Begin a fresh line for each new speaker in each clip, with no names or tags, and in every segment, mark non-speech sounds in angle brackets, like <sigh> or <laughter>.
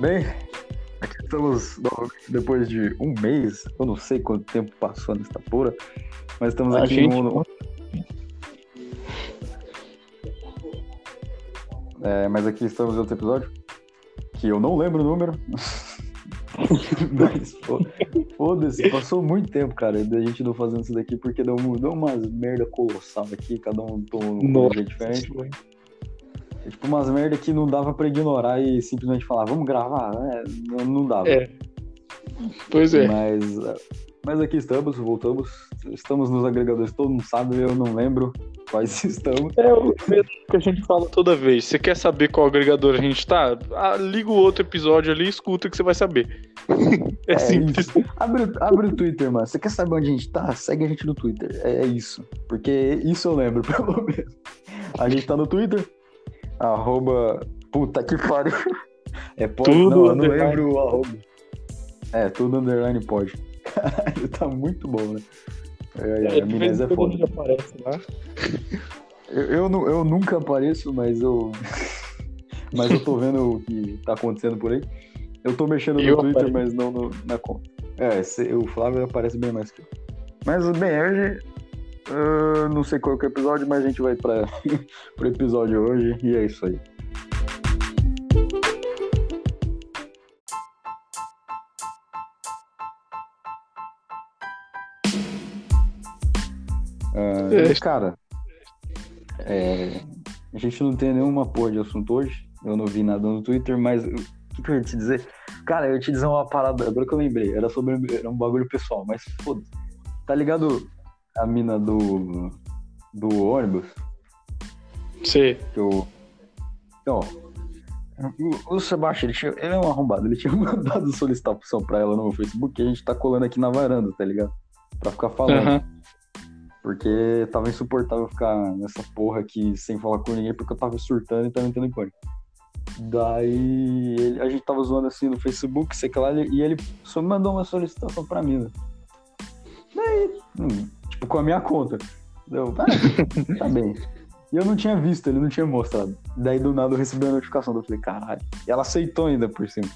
Bem, aqui estamos depois de um mês. Eu não sei quanto tempo passou nesta porra, mas estamos aqui
gente-
no. É, mas aqui estamos em outro episódio que eu não lembro o número. <laughs> mas fo- foda-se, passou muito tempo, cara, da gente não fazendo isso daqui porque deu, deu umas merda colossal aqui, cada um tomou um jeito diferente. É tipo umas merda que não dava pra ignorar e simplesmente falar, vamos gravar? É, não, não dava.
É. Pois é.
Mas, mas aqui estamos, voltamos. Estamos nos agregadores, todo mundo sabe, eu não lembro quais <laughs> estamos.
É o mesmo que a gente fala toda vez. Você quer saber qual agregador a gente tá? Ah, liga o outro episódio ali e escuta que você vai saber. <laughs> É,
É
simples.
isso. Abre, o- abre o Twitter, mano. Você quer saber onde a gente tá? Segue a gente no Twitter. É, é isso. Porque isso eu lembro, <laughs> pelo menos. A gente tá no Twitter. Arroba. Puta que pariu. É pode.
Tudo
não, eu não
underline.
lembro o arroba. É, tudo underline pode. Caralho, <laughs> tá muito bom, né? É, é, a
em
é foda.
aparece lá.
Eu, eu, eu nunca apareço, mas eu. <laughs> mas eu tô vendo o que tá acontecendo por aí. Eu tô mexendo no
Eu
Twitter,
apareço.
mas não no- na conta. É, se- o Flávio aparece bem mais que eu. Mas, bem, hoje. Eu não sei qual que é o episódio, mas a gente vai pra, <laughs> pro episódio hoje e é isso aí. Ah,
É.
Cara, é, a gente não tem nenhuma porra de assunto hoje. Eu não vi nada no Twitter, mas o que, que eu ia te dizer? Cara, eu ia te dizer uma parada, agora que eu lembrei. Era sobre era um bagulho pessoal, mas foda Tá ligado a mina do, do ônibus? Que eu. Então, o, Sebastião, ele, tinha- ele é um arrombado. Ele tinha <laughs> mandado solicitação pra ela no Facebook e a gente tá colando aqui na varanda, tá ligado? Pra ficar falando.
Aham.
Porque tava insuportável ficar nessa porra aqui sem falar com ninguém, porque eu tava surtando e tava entrando em pânico. Daí ele- a gente tava zoando assim no Facebook, sei que lá, ele- e ele só mandou uma solicitação pra mim. né? Daí, hum, com a minha conta. Deu, ah, tá bem. E eu não tinha visto, ele não tinha mostrado. Daí do nada eu recebi a notificação, eu falei, caralho. E ela aceitou ainda por cima.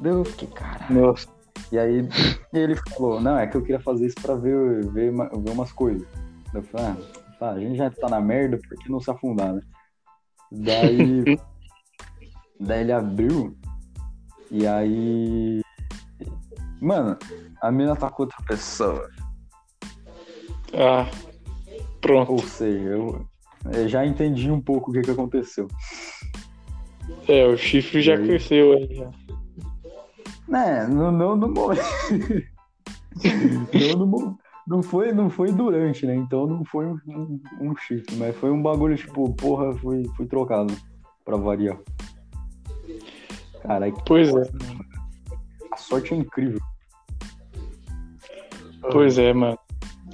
Daí eu fiquei, caralho.
Nossa.
E aí ele falou, não, é que eu queria fazer isso pra ver, ver, ver umas coisas. Eu falei, ah, tá, a gente já tá na merda, por que não se afundar, né? Daí, <laughs> daí ele abriu, e aí. Mano, a mina tá com outra pessoa.
Ah. Pronto.
Ou seja, eu, eu já entendi um pouco o que, que aconteceu.
É, o chifre já
aí?
cresceu aí. já.
Né, não, não momento. não, no mo- <laughs> não, foi, não foi durante, né? Então não foi um, um, um chifre, mas foi um bagulho tipo, porra, fui, fui trocado pra variar. Cara,
Pois é.
a sorte é incrível.
Pois é, mano.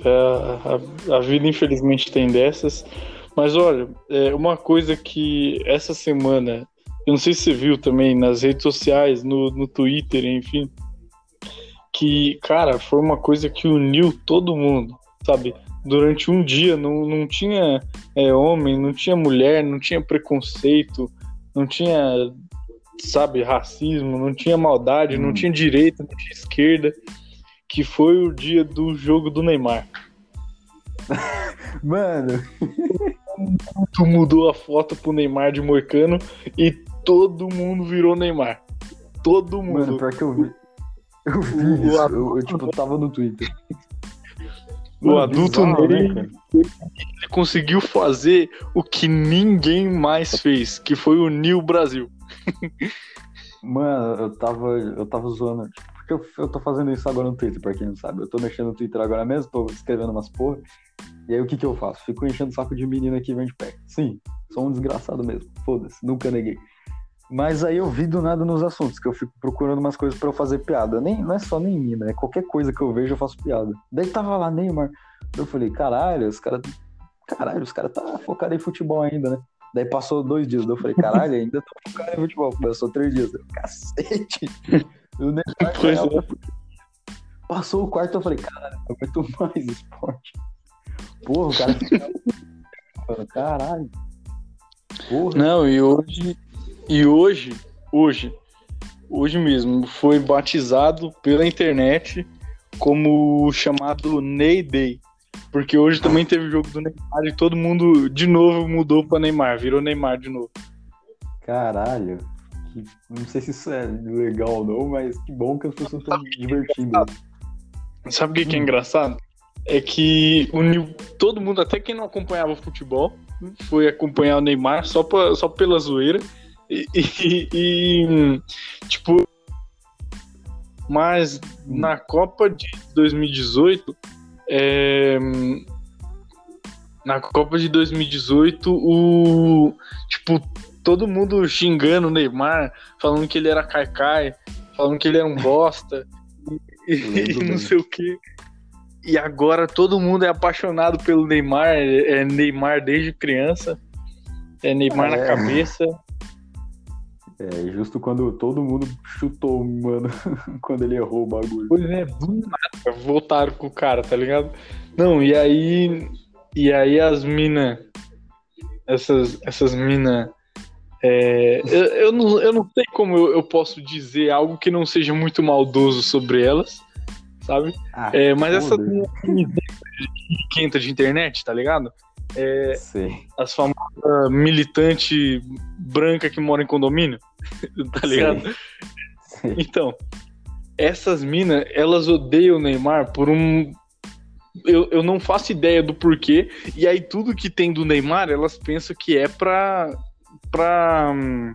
É, a, a vida, infelizmente, tem dessas. Mas olha, é uma coisa que essa semana, eu não sei se você viu também nas redes sociais, no, no Twitter, enfim, que, cara, foi uma coisa que uniu todo mundo, sabe? Durante um dia não, não tinha é, homem, não tinha mulher, não tinha preconceito, não tinha, sabe, racismo, não tinha maldade, não
Hum.
tinha direita, não tinha esquerda que foi o dia do jogo do Neymar. <laughs>
Mano,
Tu mudou a foto pro Neymar de Moicano e todo mundo virou Neymar. Todo mundo.
mano, pior que eu vi. Eu vi isso. Eu,
adulto-
eu, tipo, tava no Twitter.
O
Mano,
adulto
bizarro,
Ney-
né?
Ele conseguiu fazer o que ninguém mais fez, que foi unir o Brasil.
Mano, eu tava, eu tava zoando. tipo, Porque eu, eu tô fazendo isso agora no Twitter, pra quem não sabe. Eu tô mexendo no Twitter agora mesmo, tô escrevendo umas porra. E aí o que que eu faço? Fico enchendo saco de menina que vem de perto. Sim, sou um desgraçado mesmo. Foda-se, nunca neguei. Mas aí eu vi do nada nos assuntos, que eu fico procurando umas coisas pra eu fazer piada. Nem, não é só nem mina, é qualquer coisa que eu vejo eu faço piada. Daí tava lá Neymar. Eu falei, caralho, os caras. Caralho, os caras tá focado em futebol ainda, né? Daí passou dois dias. Daí eu falei, caralho, ainda tô focado em futebol. Começou três dias. Eu, Cacete! O Neymar <laughs>
é.
Passou o quarto, eu falei, caralho, eu aguento mais esporte. Porra, o cara fica. <laughs> Caralho. Porra.
Não, e hoje. E hoje, hoje, hoje mesmo, foi batizado pela internet como chamado Ney Day. Porque hoje também teve jogo do Neymar e todo mundo de novo mudou para Neymar, virou Neymar de novo.
Caralho. Que, não sei se isso é legal ou não, mas que bom que as pessoas estão divertindo.
Sabe o que, que é hum. engraçado? É que uniu todo mundo, até quem não acompanhava futebol, foi acompanhar o Neymar só, pra, só pela zoeira. E, e, e, tipo, mas na Copa de 2018, é, na Copa de 2018, o tipo todo mundo xingando o Neymar, falando que ele era caicai, falando que ele era um bosta e, <laughs> e não sei o que. E agora todo mundo é apaixonado pelo Neymar, é Neymar desde criança, é Neymar é. na cabeça.
É, justo quando todo mundo chutou, mano, <laughs> quando ele errou o bagulho.
Pois é, do nada, voltaram com o cara, tá ligado? Não, e aí. E aí as minas. Essas, essas minas. É, eu, eu, não, eu não sei como eu, eu, posso dizer algo que não seja muito maldoso sobre elas, sabe? Ah, é, mas minas quinta de internet, tá ligado? É, as famosas militante branca que mora em condomínio, <laughs> tá ligado? Sim. Sim. Então, essas minas, elas odeiam o Neymar por um. Eu, eu não faço ideia do porquê. E aí, tudo que tem do Neymar, elas pensam que é pra. Pra hum,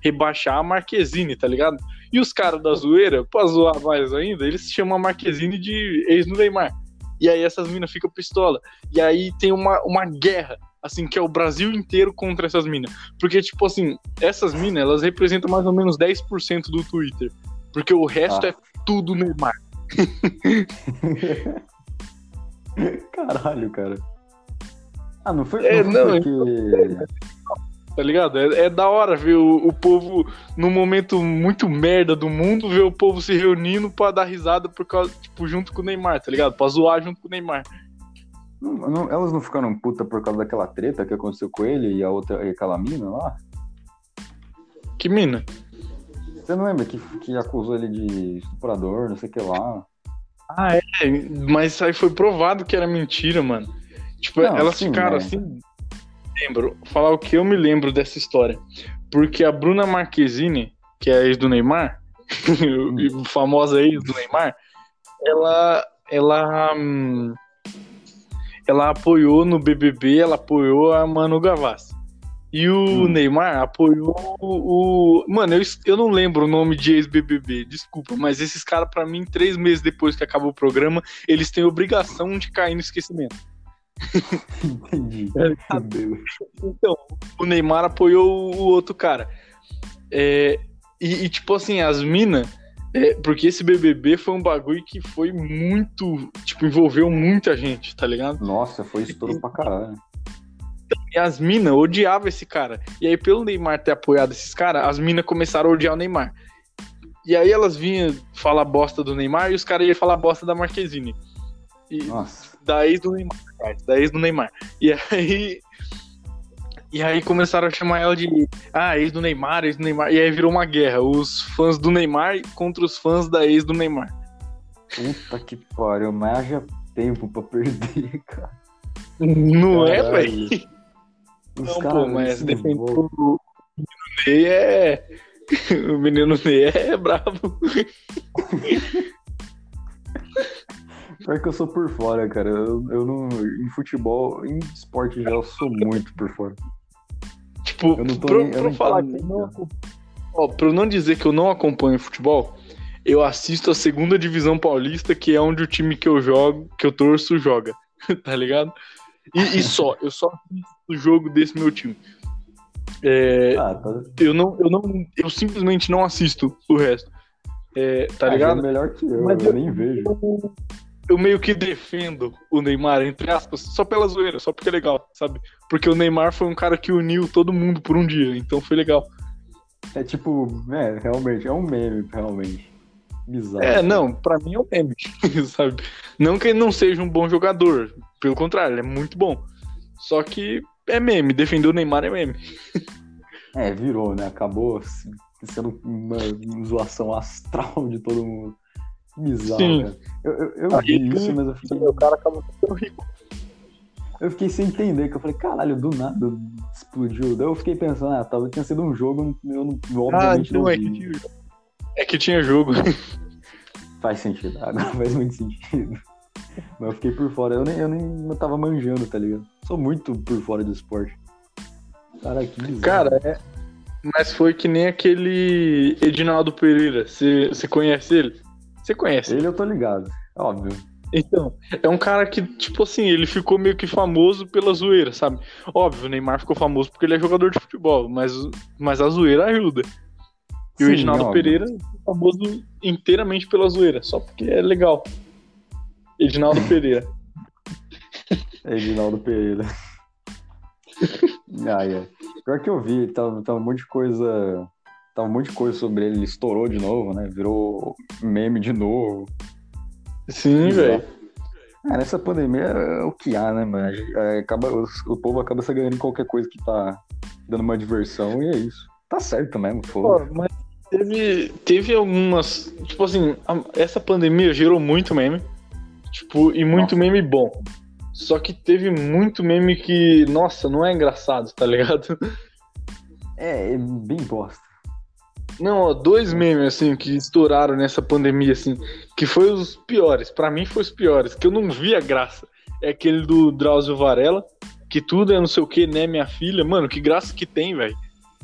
rebaixar a Marquezine, tá ligado? E os caras da zoeira, pra zoar mais ainda, eles chamam a Marquezine de ex do Neymar. E aí essas minas ficam pistola. E aí tem uma, uma guerra, assim, que é o Brasil inteiro contra essas minas. Porque, tipo assim, essas minas, elas representam mais ou menos 10% do Twitter. Porque o resto ah. é tudo Neymar. <laughs>
Caralho, cara. Ah, não foi, é, não, porque...
Tá ligado? É, é da hora ver o, o, povo, num momento muito merda do mundo, ver o povo se reunindo pra dar risada por causa, tipo, junto com o Neymar, tá ligado? Pra zoar junto com o Neymar.
Não, não, elas não ficaram puta por causa daquela treta que aconteceu com ele e a outra, e aquela mina lá?
Que mina?
Você não lembra que, que acusou ele de estuprador, não sei o que lá?
Ah, é, mas aí foi provado que era mentira, mano. Tipo, não, elas sim, ficaram né? assim lembro, falar o que eu me lembro dessa história. Porque a Bruna Marquezine, que é a ex do Neymar, <laughs> famosa ex do Neymar, ela, ela, hum, ela apoiou no BBB, ela apoiou a Manu Gavassi. E o hum. Neymar apoiou o. Mano, eu, eu não lembro o nome de ex-BBB, desculpa, mas esses caras, para mim, três meses depois que acaba o programa, eles têm obrigação de cair no esquecimento. <laughs> Entendi. É, então, o Neymar apoiou o outro cara. É, e, e, tipo assim, as minas. É, porque esse BBB foi um bagulho que foi muito. Tipo, envolveu muita gente, tá ligado?
Nossa, foi estouro pra caralho.
E as minas odiavam esse cara. E aí, pelo Neymar ter apoiado esses caras, as minas começaram a odiar o Neymar. E aí elas vinham falar bosta do Neymar e os caras iam falar bosta da Marquezine. E, Nossa da ex do Neymar, da ex do Neymar. E aí. E aí começaram a chamar ela de ah, ex do Neymar, ex do Neymar. E aí virou uma guerra. Os fãs do Neymar contra os fãs da ex do Neymar.
Puta que pariu, mas haja tempo pra perder, <laughs> cara.
Não é, Caralho. é, velho? Não, pô, mas defender o Ney é. <laughs> O menino Ney é brabo. <laughs>
Pior que eu sou por fora, cara. Eu, eu não. Em futebol, em esporte já eu sou muito por fora.
Tipo, eu não tô pra, nem, pra falar que não, ó, pra não dizer que eu não acompanho futebol, eu assisto a segunda divisão paulista, que é onde o time que eu jogo, que eu torço, joga. <laughs> tá ligado? E, e só, eu só assisto o jogo desse meu time. É, ah, tá... eu, não, eu não. Eu simplesmente não assisto o resto. É, tá ah, ligado? É
melhor que eu, Mas eu, eu nem vejo
eu meio que defendo o Neymar, entre aspas, só pela zoeira, só porque é legal, sabe? Porque o Neymar foi um cara que uniu todo mundo por um dia, então foi legal.
É tipo, é, realmente, é um meme, realmente. Bizarro.
É, não, pra mim é um meme, <laughs> sabe? Não que ele não seja um bom jogador, pelo contrário, ele é muito bom. Só que é meme, defender o Neymar é meme.
É, virou, né? Acabou sendo uma zoação astral de todo mundo. Que bizarro,
Sim.
cara. Eu, eu, eu
Aí,
vi isso, mas eu fiquei,
O cara acaba ficando rico.
eu fiquei sem entender, que eu falei, caralho, do nada explodiu. Daí eu fiquei pensando, ah, talvez tenha sido um jogo, eu não, eu,
Ah,
obviamente
então
não
é que tinha jogo. É que tinha jogo. <laughs>
Faz sentido, agora faz muito sentido. Mas eu fiquei por fora, eu nem, eu nem eu tava manjando, tá ligado? Sou muito por fora do esporte. Cara, que bizarro.
Cara, é. Mas foi que nem aquele Edinaldo Pereira. Você conhece ele? Você conhece?
Ele eu tô ligado, óbvio.
Então, é um cara que, tipo assim, ele ficou meio que famoso pela zoeira, sabe? Óbvio, o Neymar ficou famoso porque ele é jogador de futebol, mas, mas a zoeira ajuda. E o
Sim,
Edinaldo
óbvio.
Pereira ficou famoso inteiramente pela zoeira, só porque é legal. Edinaldo <laughs> Pereira.
Edinaldo Pereira. <laughs> ai, ai. Pior que eu vi, tava, tava um monte de coisa. Tava um monte de coisa sobre ele. Ele estourou de novo, né? Virou meme de novo.
Sim, velho.
É, nessa pandemia é o que há, né, mano? É, acaba, o povo acaba se ganhando em qualquer coisa que tá dando uma diversão e é isso. Tá certo mesmo, foda.
Pô, mas teve, teve algumas. Tipo assim, essa pandemia gerou muito meme. Tipo, e muito
Nossa.
meme bom. Só que teve muito meme que, nossa, não é engraçado, tá ligado?
É, é bem bosta.
Não, ó, dois memes, assim, que estouraram nessa pandemia, assim, que foi os piores. Pra mim foi os piores, que eu não vi a graça. É aquele do Drauzio Varela, que tudo é não sei o que, né, minha filha. Mano, que graça que tem, velho.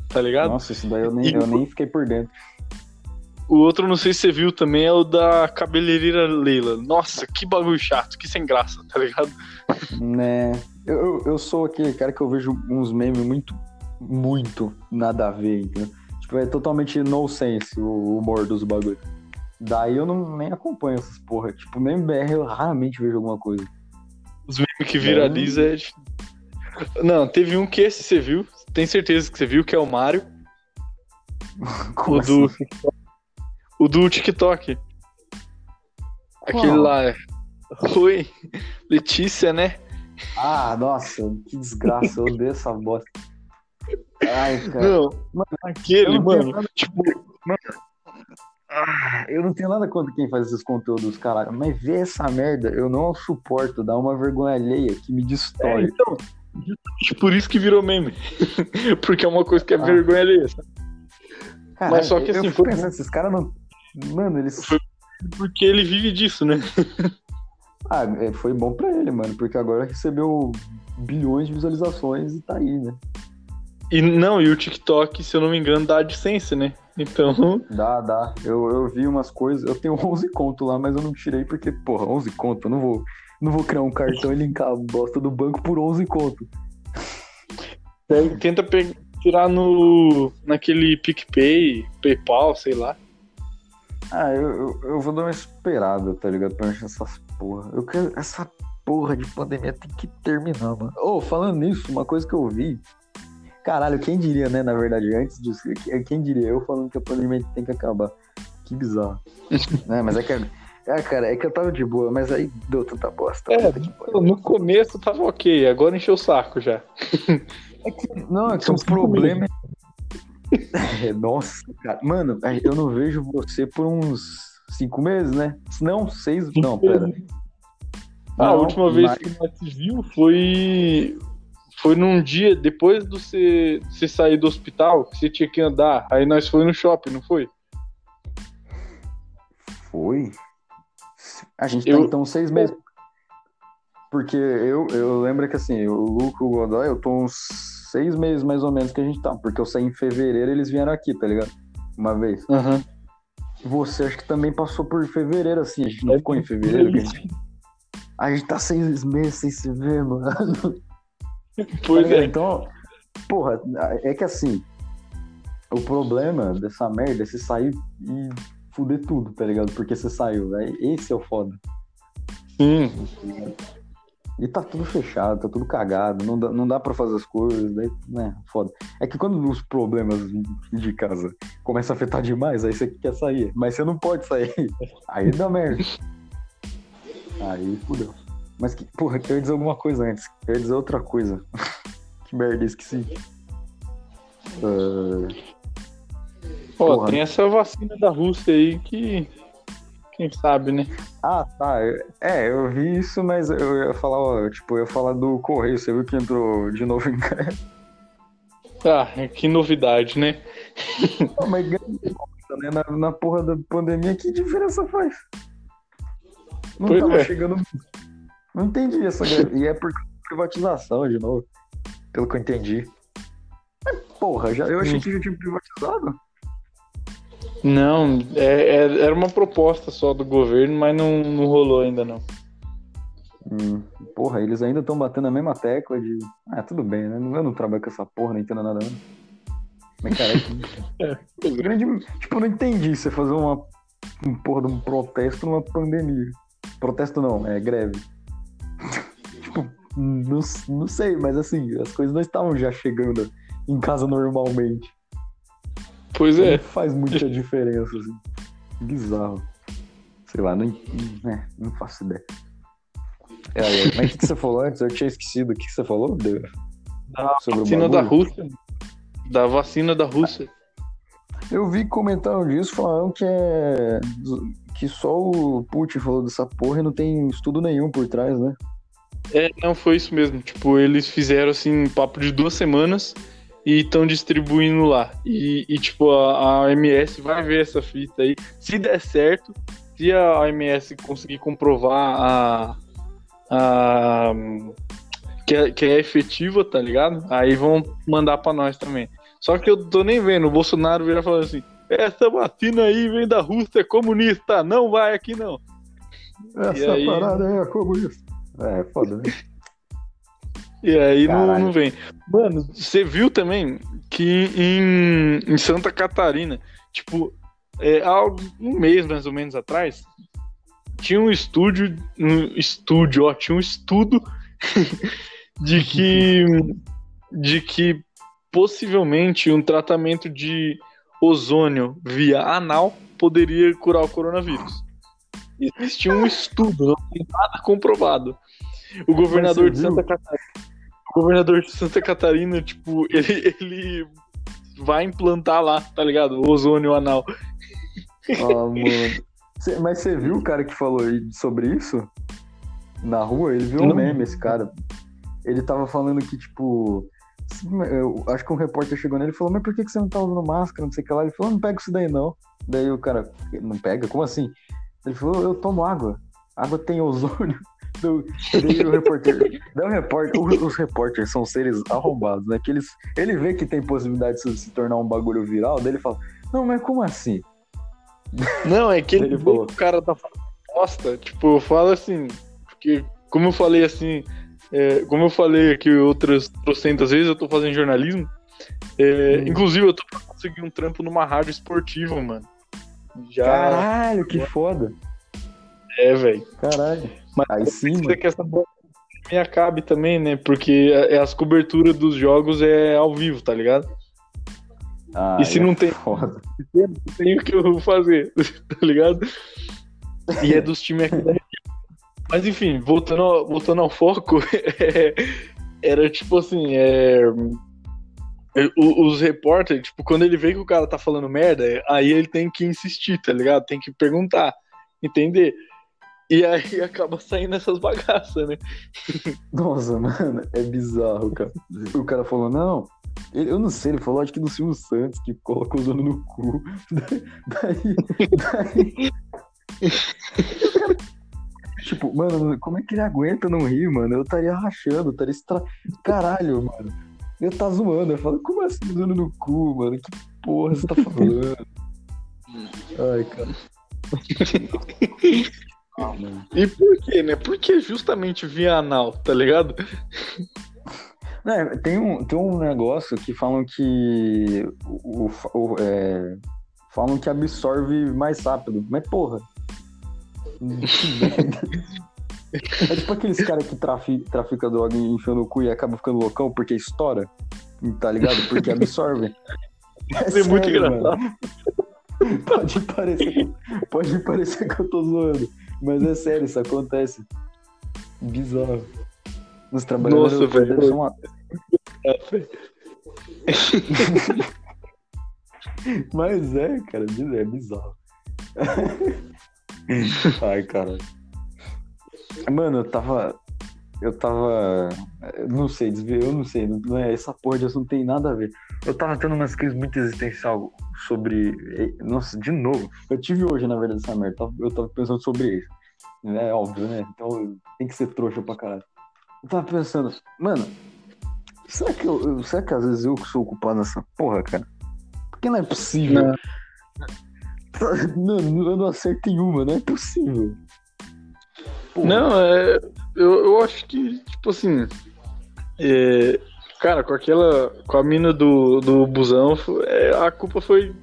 Tá ligado?
Nossa, isso daí eu nem, eu nem fiquei por dentro.
O outro, não sei se você viu também, é o da cabeleireira Leila. Nossa, que bagulho chato, que sem graça, tá ligado?
Né? Eu, eu, eu sou aquele cara que eu vejo uns memes muito, muito nada a ver, entendeu? Tipo, é totalmente no sense o humor dos bagulhos. Daí eu não nem acompanho essas porra. Tipo, nem BR eu raramente vejo alguma coisa.
Os memes que viraliza é. dif- Não, teve um que esse você viu, tem certeza que você viu, que é o Mário, <laughs>
Como
o do.
assim?
O do TikTok. Aquele
Qual?
lá. é, Oi, Letícia, né?
Ah, nossa, que desgraça. Eu odeio essa bosta. Ai, <laughs> cara.
Não,
Mano,
aquele,
eu não tenho
mano.
nada-
Tipo,
Eu não tenho nada contra quem faz esses conteúdos, caralho. Mas ver essa merda, eu não suporto. Dá uma vergonha alheia que me
é,
destrói.
então. justamente Por isso que virou meme. <laughs> Porque é uma coisa que é
Ah.
vergonha alheia.
Caralho,
Mas só que
eu
assim,
fico
foi-
pensando, esses caras não. Mano, eles.
Foi- Porque ele vive disso, né? <laughs>
Ah, é, foi bom pra ele, mano, porque agora recebeu bilhões de visualizações e tá aí, né?
E não, e o TikTok, se eu não me engano, dá AdSense, né? Então, <laughs>
Dá, dá. Eu, eu vi umas coisas, eu tenho <laughs> 11 conto lá, mas eu não tirei porque, porra, 11 conto, eu não vou, não vou criar um cartão e linkar a bosta do banco por 11 conto.
Pega- tenta pe- tirar no naquele PicPay, PayPal, sei lá.
Ah, eu, eu, eu vou dar uma esperada, tá ligado? Pra mexer essas porra. Eu quero. Essa porra de pandemia tem que terminar, mano. Ô, falando nisso, uma coisa que eu vi. Caralho, quem diria, né? Na verdade, antes disso, que- quem diria eu falando que a pandemia tem que acabar. Que bizarro. <laughs> né? Mas é que. É, cara, é que eu tava de boa, mas aí deu tanta bosta.
É,
que.
No começo tava ok, agora encheu o saco já. <laughs>
Não, é que
São
o problema é. <laughs> É, Nossa, cara. Mano, eu não vejo você por uns cinco meses, né? Não, seis. Não, pera.
A
Não,
última vez
mas-
que nós se viu foi. Foi num dia depois de você, você sair do hospital, que você tinha que andar. Aí nós foi no shopping, não foi?
Foi? A gente
Eu-
tá então seis meses. Porque eu, eu lembro que assim, o Luco o Godoy, eu tô uns seis meses mais ou menos que a gente tá. Porque eu saí em fevereiro eles vieram aqui, tá ligado? Uma vez.
Aham.
Você acho que também passou por fevereiro, assim. A gente não ficou em fevereiro? que a gente tá seis meses sem se ver, mano.
Pois
Tá ligado?
é.
Então, porra, é que assim, o problema dessa merda é você sair e fuder tudo, tá ligado? Porque você saiu, né? Esse é o foda.
Sim.
E tá tudo fechado, tá tudo cagado, não dá, não dá pra fazer as coisas, daí, né, foda. É que quando os problemas de casa começam a afetar demais, aí você quer sair, mas você não pode sair, <laughs> aí dá merda. Aí fudeu. Mas que, porra, eu ia dizer alguma coisa antes, eu ia dizer outra coisa. <laughs> que merda, esqueci. Ah,
Ó,
Porra.
tem essa vacina da Rússia aí que. Quem sabe, né?
Ah, tá. É, eu vi isso, mas eu ia falar, ó, tipo, eu ia falar do Correio. Você viu que entrou de novo em greve?
Ah, que novidade, né?
Pô, mas greve, né? Na, na porra da pandemia, que diferença faz? Não
Pois
tava
é.
chegando. Não entendi essa greve. E é por privatização, de novo. Pelo que eu entendi. Mas, porra, já, eu achei que já tinha privatizado.
Não, é- é- era uma proposta só do governo, mas não, não rolou ainda não.
Hum, porra, eles ainda estão batendo a mesma tecla de. Ah, tudo bem, né? Eu não trabalho com essa porra, não entendo nada. Não. Mas, cara, que grande. Tipo, eu não entendi você fazer uma. Um porra de um protesto numa pandemia. Protesto não, é greve. Não, não sei, mas assim, as coisas não estavam já chegando em casa normalmente.
Pois
Não
é.
faz muita diferença, assim. Bizarro. Sei lá, não, é, não faço ideia. É, é, mas o que, você falou antes? Eu tinha esquecido. O que, você falou? De- sobre o
Vacina da? Rússia. Da vacina da Rússia.
Eu vi comentaram disso, falaram que é. Que só o Putin falou dessa porra e não tem estudo nenhum por trás, né?
É, não foi isso mesmo. Tipo, eles fizeram assim, um papo de duas semanas e estão distribuindo lá. E, e, tipo, a, a OMS vai ver essa fita aí. Se der certo, se a OMS conseguir comprovar a. a que, é, que é efetiva, tá ligado? Aí vão mandar pra nós também. Só que eu tô nem vendo. O Bolsonaro vira falando assim: essa vacina aí vem da Rússia, é comunista, não vai aqui não.
Essa
aí?
parada é comunista. É, foda, né?
E aí não, não vem. Mano, você viu também que em, em Santa Catarina, tipo, é, há um mês mais ou menos atrás, tinha um estúdio, um estúdio, ó, tinha um estudo <laughs> de que, de que possivelmente um tratamento de ozônio via anal poderia curar o coronavírus. Existia um estudo, não tem nada comprovado. O governador de? Santa Catarina, o governador de Santa Catarina, tipo, <laughs> ele, ele vai implantar lá, tá ligado? O ozônio anal.
Ah, mano. Cê- mas você viu o cara que falou aí sobre isso? Na rua? Ele viu um
Não.
meme, esse cara. Ele tava falando que, tipo. Eu acho que um repórter chegou nele e falou: Mas por que que você não tá usando máscara? Não sei o que lá. Ele falou: Não pega isso daí não. Daí o cara: Não pega? Como assim? Ele falou: Eu tomo água. Água tem ozônio. Do- o repórter. Daí o repórter os, os repórteres são seres arrombados, né? Que eles, ele vê que tem possibilidade de se, tornar um bagulho viral. Daí ele fala: Não, mas como assim?
Não, é que ele,
falou.
o cara tá falando bosta. Tipo, eu falo assim, porque, como eu falei assim, é, como eu falei aqui outras trocentas vezes, eu tô fazendo jornalismo. É,
Hum.
Inclusive, eu tô pra conseguir um trampo numa rádio esportiva, mano. Já
Caralho, que foda.
é, velho.
Caralho.
Mas
Aí sim, mano.
que essa me acabe também, né? Porque é- as coberturas dos jogos é ao vivo, tá ligado?
Ah,
E se
é
não tem-
Foda. <laughs>
Tem o que eu vou fazer, <laughs> tá ligado? E é dos times aqui da. Mas enfim, voltando ao, voltando ao foco, <laughs> é, era tipo assim, é, é, os repórteres, tipo, quando ele vê que o cara tá falando merda, aí ele tem que insistir, tá ligado? Tem que perguntar, entender. E aí <laughs> acaba saindo essas bagaças, né? <laughs>
Nossa, mano, é bizarro, cara. O cara falou, não. ele- eu não sei, ele falou, acho que do Silvio Santos, que coloca o zona no cu. <laughs> Daí. daí... tipo, mano, como é que ele aguenta não rir, mano? Eu estaria rachando, eu estaria estra... Caralho, mano. Eu tá zoando. Eu falo, como assim zona no cu, mano? Que porra você tá falando? Ai, cara.
E por quê, né? Porque justamente via anal, tá ligado?
É, tem, um, tem um negócio que falam que o, o- é, falam que absorve mais rápido. Mas porra. Que. É tipo aqueles caras que trafi, trafica droga e enfia no cu e acaba ficando loucão porque estoura. Tá ligado? Porque absorve.
É muito engraçado.
mano. Pode parecer, que- pode parecer que eu tô zoando. Mas é sério, isso acontece. Bizarro. Os trabalhadores
Nossa, velho.
deve ser uma- <laughs> Mas é, cara, é bizarro. <laughs> Ai, cara. Mano, eu tava. Eu tava. Não sei, eu não sei. Não é, essa porra de assunto não tem nada a ver. Eu tava tendo umas crises muito existencial sobre. Nossa, de novo. Eu tive hoje, na verdade, essa merda. Eu tava pensando sobre isso. É óbvio, né? Então tem que ser trouxa pra caralho. Eu tava pensando, mano, será que, eu, será que às vezes eu que sou ocupado nessa porra, cara? Porque não é possível. Não. Não, eu não acerto em uma, não é possível.
Porra. Não, é, eu, eu acho que, tipo assim. É, cara, com aquela. Com a mina do, do busão, é, a culpa foi.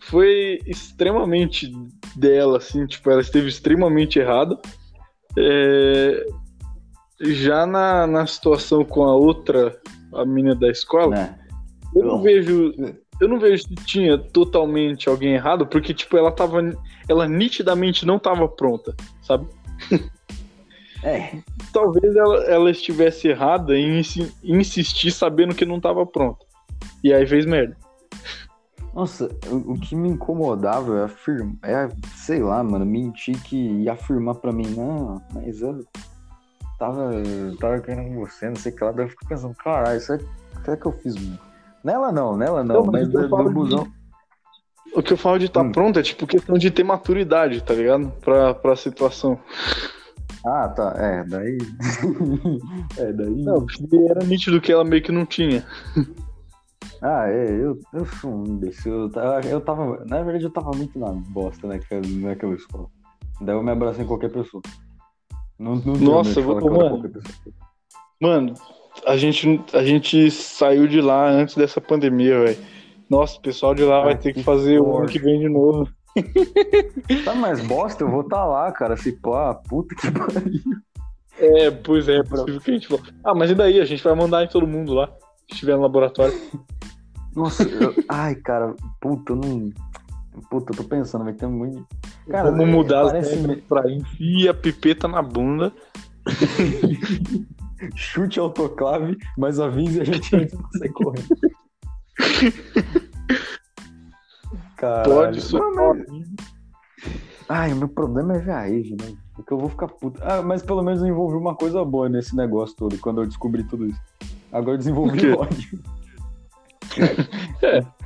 Foi extremamente dela, assim, tipo, ela esteve extremamente errada. É, já na, na situação com a outra, a mina da escola, é. eu não vejo eu não vejo se tinha totalmente alguém errado, porque, tipo, ela tava. Ela nitidamente não tava pronta, sabe? <laughs>
É.
Talvez ela, ela estivesse errada em insistir sabendo que não tava pronta. E aí fez merda.
Nossa, o, que me incomodava é afirmar. É, sei lá, mano, mentir que ia afirmar pra mim, não, mas eu tava, tava querendo com você, não sei o que lá. Daí eu fico pensando, caralho, isso é, será que eu fiz Nela não, nela não, não mas, mas do, busão. De...
O que eu falo de estar tá hum. pronto é tipo questão de ter maturidade, tá ligado? Pra, pra situação.
Ah, tá. É, daí. <laughs> é, daí.
Não, era nítido que ela meio que não tinha.
Ah, é, eu, eu sou um imbecil. Eu, eu tava. Na verdade, eu tava muito na bosta naquela, naquela escola. Daí eu me abracei em qualquer pessoa.
Não, não Nossa, vou, mano. Mano, a gente, a gente saiu de lá antes dessa pandemia, velho. Nossa, o pessoal de lá ah, vai ter que, que fazer o ano que vem de novo. <laughs>
Tá mais bosta, eu vou estar tá lá, cara. Se pá, puta que pariu.
É, pois é, é possível que a gente Ah, mas e daí? A gente vai mandar em todo mundo lá, se estiver no laboratório.
Nossa, eu... ai, cara, puta, eu não. Puta, eu tô pensando, vai ter muito.
Cara, Vamos mudar parece... as regras pra enfia a pipeta na bunda. <laughs>
chute autoclave, mas avise a gente antes de sair correndo. <laughs> Caralho. Pode soltar. Ai, o meu problema é viagem, né? Porque eu vou ficar puto. Ah, mas pelo menos eu envolvi uma coisa boa nesse negócio todo, quando eu descobri tudo isso. Agora eu desenvolvi <laughs> ódio. é. <laughs>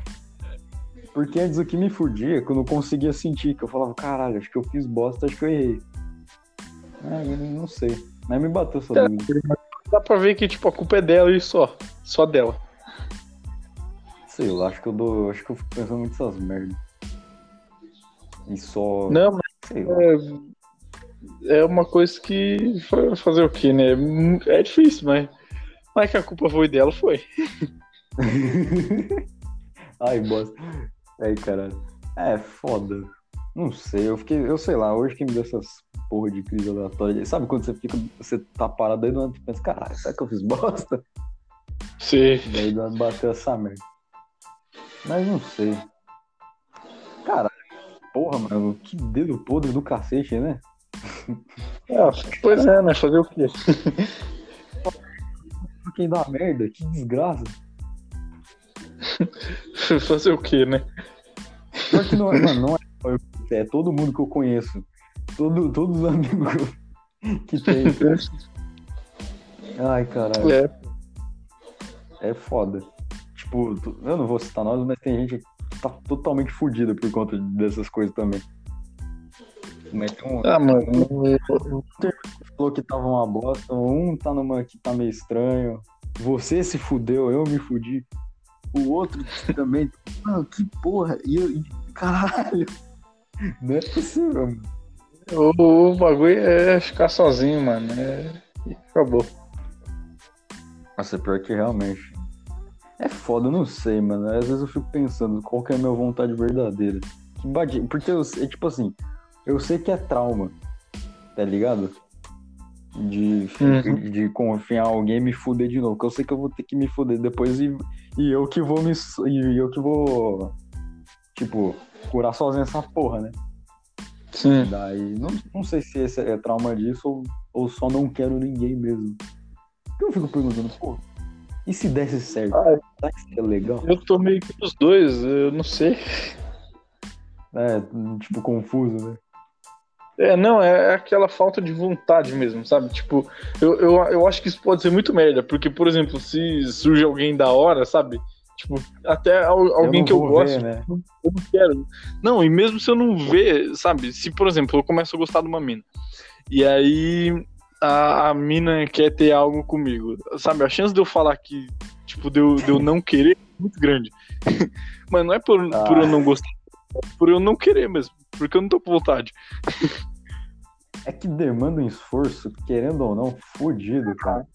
Porque antes o que me fudia, quando eu conseguia sentir, que eu falava, caralho, acho que eu fiz bosta, acho que eu errei. Ah, não sei. Mas me bateu essa é,
Dá pra ver que, tipo, a culpa é dela e só. Só dela.
Sei lá, acho que eu dou. Acho que eu fico pensando muito nessas merdas. E só.
Não, mas. É, é uma coisa que. Fazer o quê, né? É difícil, mas. Mas que a culpa foi dela, foi. <laughs>
Ai, bosta. Ai, caralho. É, foda. Não sei, eu fiquei. Eu sei lá, hoje que me deu essas porra de crise aleatória. Sabe quando você fica, você tá parado aí do pensa, caralho, será que eu fiz bosta?
Sim.
Daí bateu essa merda. Mas não sei. Caralho, porra, mano, que dedo podre do cacete, né?
É, pois é, né? Fazer o quê? <laughs>
Quem dá merda, que desgraça. <laughs>
Fazer o quê, né?
Só que não é, mano, não é, é todo mundo que eu conheço Todo, todos os amigos <laughs> que tem. Ai, caralho. É. É foda. Tipo, eu não vou citar nós, mas tem gente que tá totalmente fodida por conta dessas coisas também. Mas tem um.
Ah, mano.
Um falou que tava uma bosta, um tá numa que tá meio estranho. Você se fudeu, eu me fudi. O outro <laughs> também. Mano, que porra. E eu. E, caralho. <laughs> Não é possível, mano.
O, o bagulho é ficar sozinho, mano. É... E acabou.
Nossa, pior que realmente. É foda, eu não sei, mano. Às vezes eu fico pensando qual que é a minha vontade verdadeira. Que bate... Porque eu sei, tipo assim, eu sei que é trauma, tá ligado? De, uhum. de confiar em alguém e me fuder de novo. Porque eu sei que eu vou ter que me fuder depois e, e eu que vou me. E eu que vou. Tipo, curar sozinho essa porra, né?
Sim.
Daí, não, não sei se esse é trauma disso ou, ou só não quero ninguém mesmo. Eu fico perguntando, pô, E se desse certo?
Ah,
Será que seria legal?
Eu tô meio que os dois, eu não sei.
É, tipo, confuso, né?
É, não, é aquela falta de vontade mesmo, sabe? Tipo, eu, eu, eu acho que isso pode ser muito merda, porque, por exemplo, se surge alguém da hora, sabe? Tipo, até al- alguém
não
que eu gosto,
ver, né?
eu não quero. Não, e mesmo se eu não ver, sabe? Se, por exemplo, eu começo a gostar de uma mina, e aí a, a mina quer ter algo comigo, sabe? A chance de eu falar que, tipo, de eu, de eu não querer é muito grande. <laughs> Mas não é por, por eu não gostar, é por eu não querer mesmo, porque eu não tô com vontade.
É que demanda um esforço, querendo ou não, fodido, cara.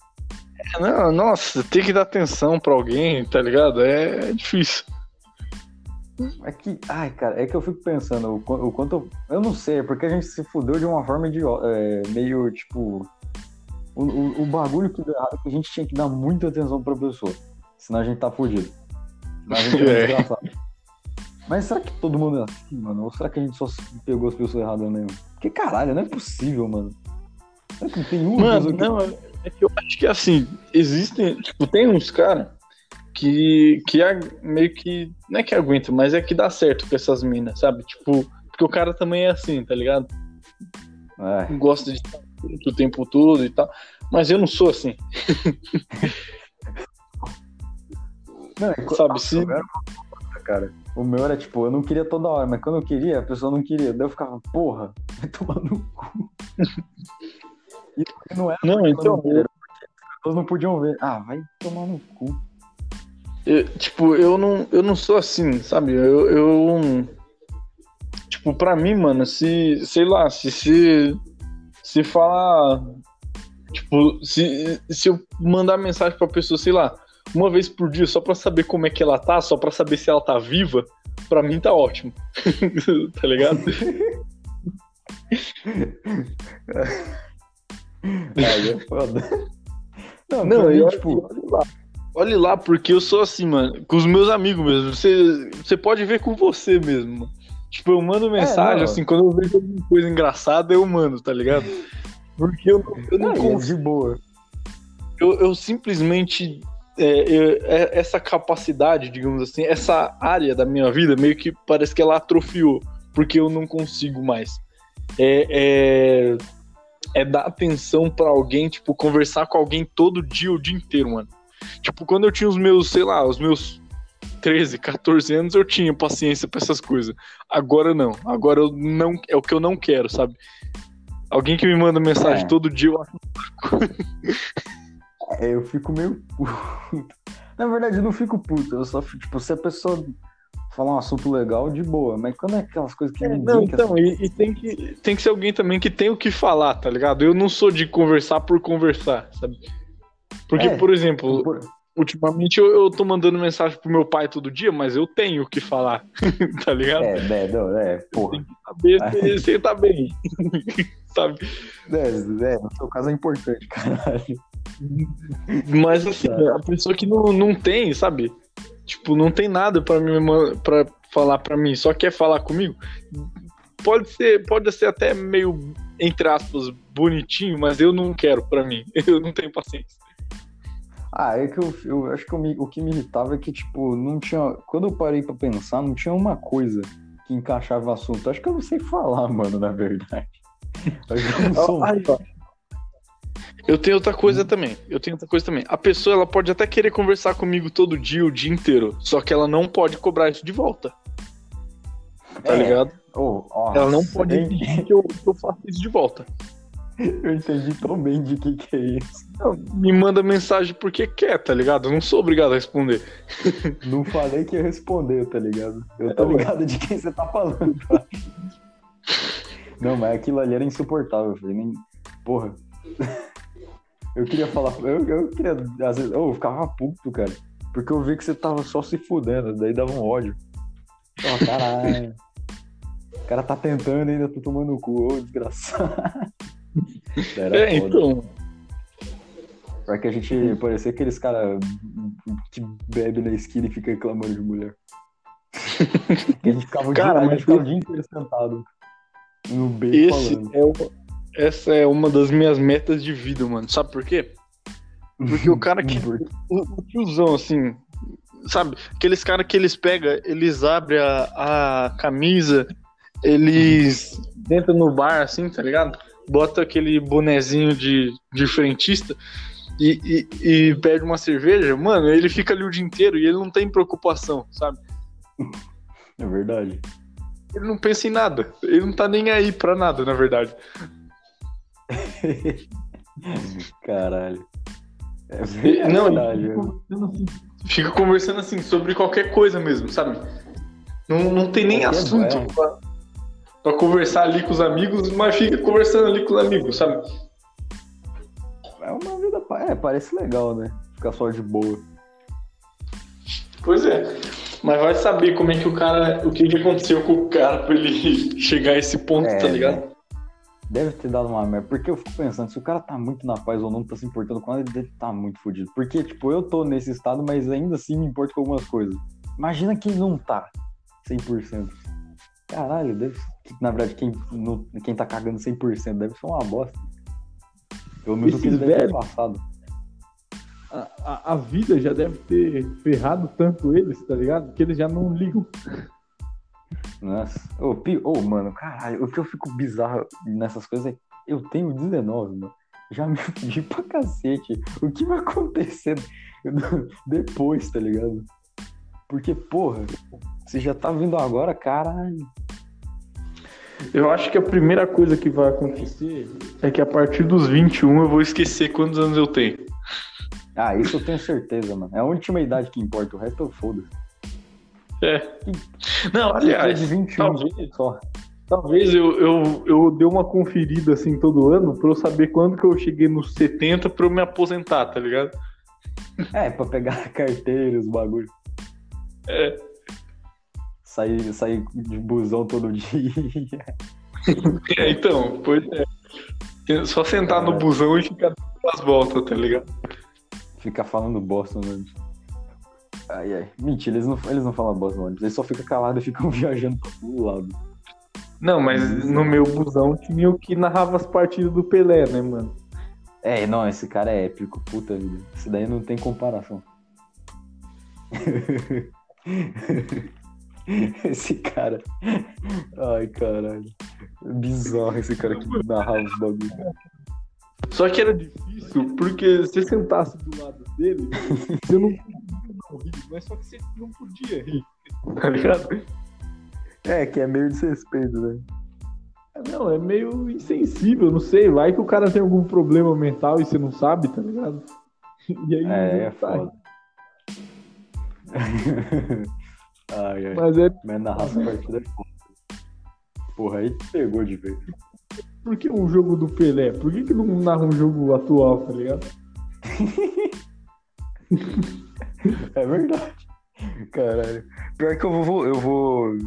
É, Não, nossa, tem que dar atenção pra alguém, tá ligado? É, é difícil.
É que, ai, cara, é que eu fico pensando o, o quanto. Eu, eu não sei, é porque a gente se fudeu de uma forma de meio tipo. O, o, o bagulho que deu errado é que a gente tinha que dar muita atenção pra pessoa. Senão a gente tá fudido. Senão a gente <laughs> é
É.
desgraçado. Mas será que todo mundo é assim, mano? Ou será que a gente só pegou as pessoas erradas mesmo? Porque caralho, não é possível, mano. Será que não tem uma
Mano,
que.
não, é é que eu acho que assim, existem, tipo, tem uns caras que, que ag- meio que, não é que aguenta, mas é que dá certo com essas minas, sabe? Tipo, porque o cara também é assim, tá ligado?
É,
Gosta de estar o tempo todo e tal, mas eu não sou assim,
não, é,
sabe?
Bosta, cara. O meu era tipo, eu não queria toda hora, mas quando eu queria, a pessoa não queria. Daí eu ficava, porra, vai tomar no cu. <laughs> E não era
não, então,
não era as pessoas não podiam ver. Ah, vai tomar no cu.
eu, tipo, eu não, eu não sou assim, sabe? Eu, eu tipo, pra mim, mano, se, sei lá, se se, se falar, tipo, se, se eu mandar mensagem pra pessoa, sei lá, uma vez por dia só pra saber como é que ela tá, só pra saber se ela tá viva, pra mim tá ótimo. <laughs> tá ligado? <laughs>
Aí é foda. Não,
Não, eu,
tipo,
olha lá. Olha lá, porque eu sou assim, mano, com os meus amigos mesmo. Você, você pode ver com você mesmo. Tipo, eu mando mensagem,
não.
assim, quando eu vejo alguma coisa engraçada, eu mando, tá ligado? Porque eu, não- eu não
não, é
consigo.
boa.
Eu, eu simplesmente. é, eu- é- essa capacidade, digamos assim, essa área da minha vida, meio que parece que ela atrofiou, porque eu não consigo mais. É, é, é dar atenção pra alguém, tipo, conversar com alguém todo dia, o dia inteiro, mano. Tipo, quando eu tinha os meus, sei lá, os meus 13, 14 anos, eu tinha paciência pra essas coisas. Agora não. Agora eu não é o que eu não quero, sabe? Alguém que me manda mensagem
É.
todo dia, eu acho <laughs>
É, eu fico meio puto. Na verdade, eu não fico puto. Eu só fico, tipo, se a pessoa falar um assunto legal, de boa. Mas quando é aquelas coisas que ninguém
Não, então, e, e tem, que, tem que ser alguém também que tem o que falar, tá ligado? Eu não sou de conversar por conversar, sabe? Porque,
É,
por exemplo,
Por-
ultimamente eu, eu tô mandando mensagem pro meu pai todo dia, mas eu tenho o que falar, <laughs> tá ligado?
É, é, não, é, porra. <laughs>
Tem que saber se, tá bem, sabe? <laughs>
É, é, no seu caso é importante, caralho.
Mas assim, a pessoa que não, não tem, sabe? Tipo, não tem nada pra, me, pra falar pra mim, só quer falar comigo. Pode ser, pode ser até meio, entre aspas, bonitinho, mas eu não quero pra mim. Eu não tenho paciência.
Ah, é que eu, eu acho que eu me- o que me irritava é que, tipo, não tinha. Quando eu parei pra pensar, não tinha uma coisa que encaixava o assunto. Acho que eu não sei falar, mano, na verdade. <laughs> Acho que eu não sou.
Eu tenho outra coisa também. Eu tenho outra coisa também. A pessoa ela pode até querer conversar comigo todo dia, o dia inteiro. Só que ela não pode cobrar isso de volta. Tá
É.
ligado?
Oh,
Ela não pode
eu
exigir que eu, que eu faça isso de volta.
Eu entendi tão bem de que que é isso.
Não, me manda mensagem porque quer, tá ligado? Eu não sou obrigado a responder. <laughs>
Não falei que ia responder, tá ligado? Eu
É,
tô
ué.
ligado de quem você tá falando. tá? Não, mas aquilo ali era insuportável, filho. Nem... Porra. Eu queria falar. Eu, eu queria. Às vezes. Eu ficava puto, cara. Porque eu vi que você tava só se fudendo. Daí dava um ódio. Oh, caralho. O cara tá tentando ainda tô tomando o cu, ô desgraçado. Era
É,
foda.
então.
Pra que a gente parecia aqueles caras que bebe na esquina e fica reclamando de mulher. <laughs> a gente ficava, dia-
Cara,
a gente
mas
ficava o dia inteiro sentado no beco falando.
é o- essa é uma das minhas metas de vida, mano. Sabe por quê? Porque o <laughs> cara que. O, o tiozão, assim. Sabe? Aqueles caras que eles pegam, eles abrem a, a camisa, eles entram no bar, assim, tá ligado? Bota aquele bonezinho de, de frentista e, e, e pede uma cerveja, mano, ele fica ali o dia inteiro e ele não tem preocupação, sabe?
É verdade.
Ele não pensa em nada. Ele não tá nem aí pra nada, na verdade. <laughs>
Caralho.
É verdade. Não, ele fica, assim, fica conversando assim sobre qualquer coisa mesmo, sabe? Não, não tem nem assunto pra, pra, conversar ali com os amigos, mas fica conversando ali com os amigos, sabe?
É uma vida. É, parece legal, né? Ficar só de boa.
Pois é. Mas vai saber como é que o cara. O que, que aconteceu com o cara pra ele <laughs> chegar a esse ponto, é, tá ligado? Né?
Deve ter dado uma merda. Porque eu fico pensando, se o cara tá muito na paz ou não, tá se importando com nada, ele deve tá muito fodido. Porque, tipo, eu tô nesse estado, mas ainda assim me importo com algumas coisas. Imagina quem não tá 100%. Caralho, deve Na verdade, quem, não, quem tá cagando 100% deve ser uma bosta. Pelo menos o que ele deve ter passado
a, a, a, vida já deve ter ferrado tanto eles, tá ligado? Que eles já não ligam.
Nossa, ô, oh, oh, mano, caralho, o que eu fico bizarro nessas coisas é eu tenho 19, mano. Já me <laughs> fudi pra cacete. O que vai acontecer <laughs> depois, tá ligado? Porque, porra, você já tá vindo agora, caralho.
Eu acho que a primeira coisa que vai acontecer é que a partir dos 21 eu vou esquecer quantos anos eu tenho.
Ah, isso eu tenho certeza, mano. É a última idade que importa, o resto eu foda.
É. Não, aliás, 21 talvez, só. talvez eu, eu, eu dê uma conferida assim todo ano pra eu saber quando que eu cheguei nos 70 pra eu me aposentar, tá ligado?
É, pra pegar <laughs> carteira, os bagulhos.
É.
Sair, sair de busão todo <laughs> dia.
É, então, pois é. Só sentar é. no busão e ficar as voltas, tá ligado?
ficar falando bosta no ônibus. Ai, ai. Mentira, eles não, eles não falam bosta no ônibus, eles só ficam calados e ficam <laughs> viajando pra todo lado.
Não, mas no meu busão tinha o que narrava as partidas do Pelé, né, mano?
É, não, esse cara é épico, puta vida. Esse daí não tem comparação. <laughs> <laughs> esse cara. Ai, caralho. Bizarro esse cara que narrava os bagulhos.
Só que era difícil, porque se você sentasse do lado dele, você não podia rir, mas só que você não podia rir, tá ligado?
É, que é meio desrespeito, né?
É, não, é meio insensível, não sei. Vai que o cara tem algum problema mental e você não sabe, tá ligado?
E aí, é, é foda. <laughs> ai, ai.
Mas é.
Mas narrar essa partida é foda. Porra, aí pegou de vez.
Por que um jogo do Pelé? Por que, que não narra um jogo atual, tá ligado? <laughs>
é verdade. Caralho. Pior que eu vou. Eu vou.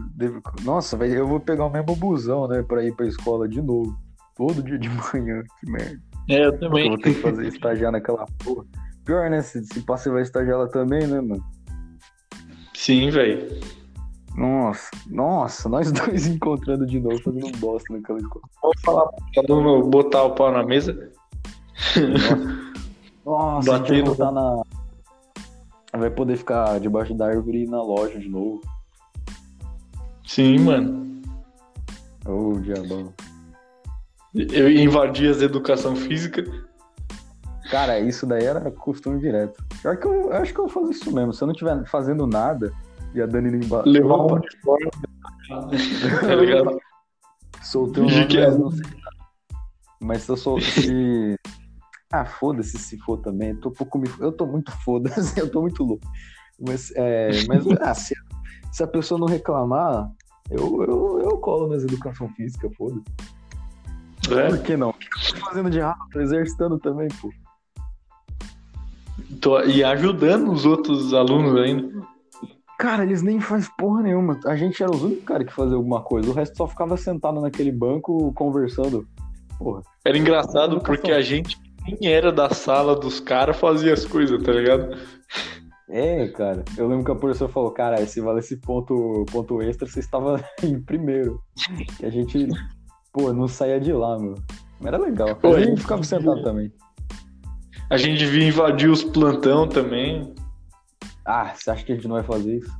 Nossa, eu vou pegar o mesmo busão, né? Pra ir pra escola de novo. Todo dia de <laughs> manhã. Que merda.
É, eu também. Eu
vou ter que fazer estagiar naquela porra. Pior, né? Se, se passa, vai estagiar lá também, né, mano?
Sim, velho.
Nossa, nossa, nós <laughs> dois encontrando de novo, fazendo bosta naquela escola.
Vamos falar pra botar o pau na mesa?
Nossa, nossa vai botar na. Vai poder ficar debaixo da árvore e na loja de novo.
Sim, mano.
Ô, oh, diabão.
Eu invadi as educação física.
Cara, isso daí era costume direto. Pior que eu, eu acho que eu vou fazer isso mesmo. Se eu não estiver fazendo nada, e a Dani embora.
Levar um uniforme. <laughs> tá ligado?
Soltei um nome, mas não sei. Mas se eu sou. Se... Ah, foda-se se for também. Eu tô, pouco me... eu tô muito foda-se, <laughs> eu tô muito louco. Mas, é... mas <laughs> ah, se, se, a pessoa não reclamar, eu, eu, eu colo nas educação física, foda-se. É? Por que não? O que eu tô fazendo de errado? Tô exercitando também, pô.
Tô, e ajudando os outros alunos ainda.
Cara, eles nem fazem porra nenhuma. A gente era os únicos caras que fazia alguma coisa. O resto só ficava sentado naquele banco conversando. Porra.
Era engraçado porque a gente nem era da sala dos caras fazia as coisas, tá ligado?
É, cara. Eu lembro que a professora falou, cara, se vale esse ponto, ponto extra, você estava <laughs> em primeiro. E a gente, pô, não saía de lá, meu. Mas era legal. A gente ficava sentado também.
A gente devia invadir os plantão também.
Ah, você acha que a gente não vai fazer isso?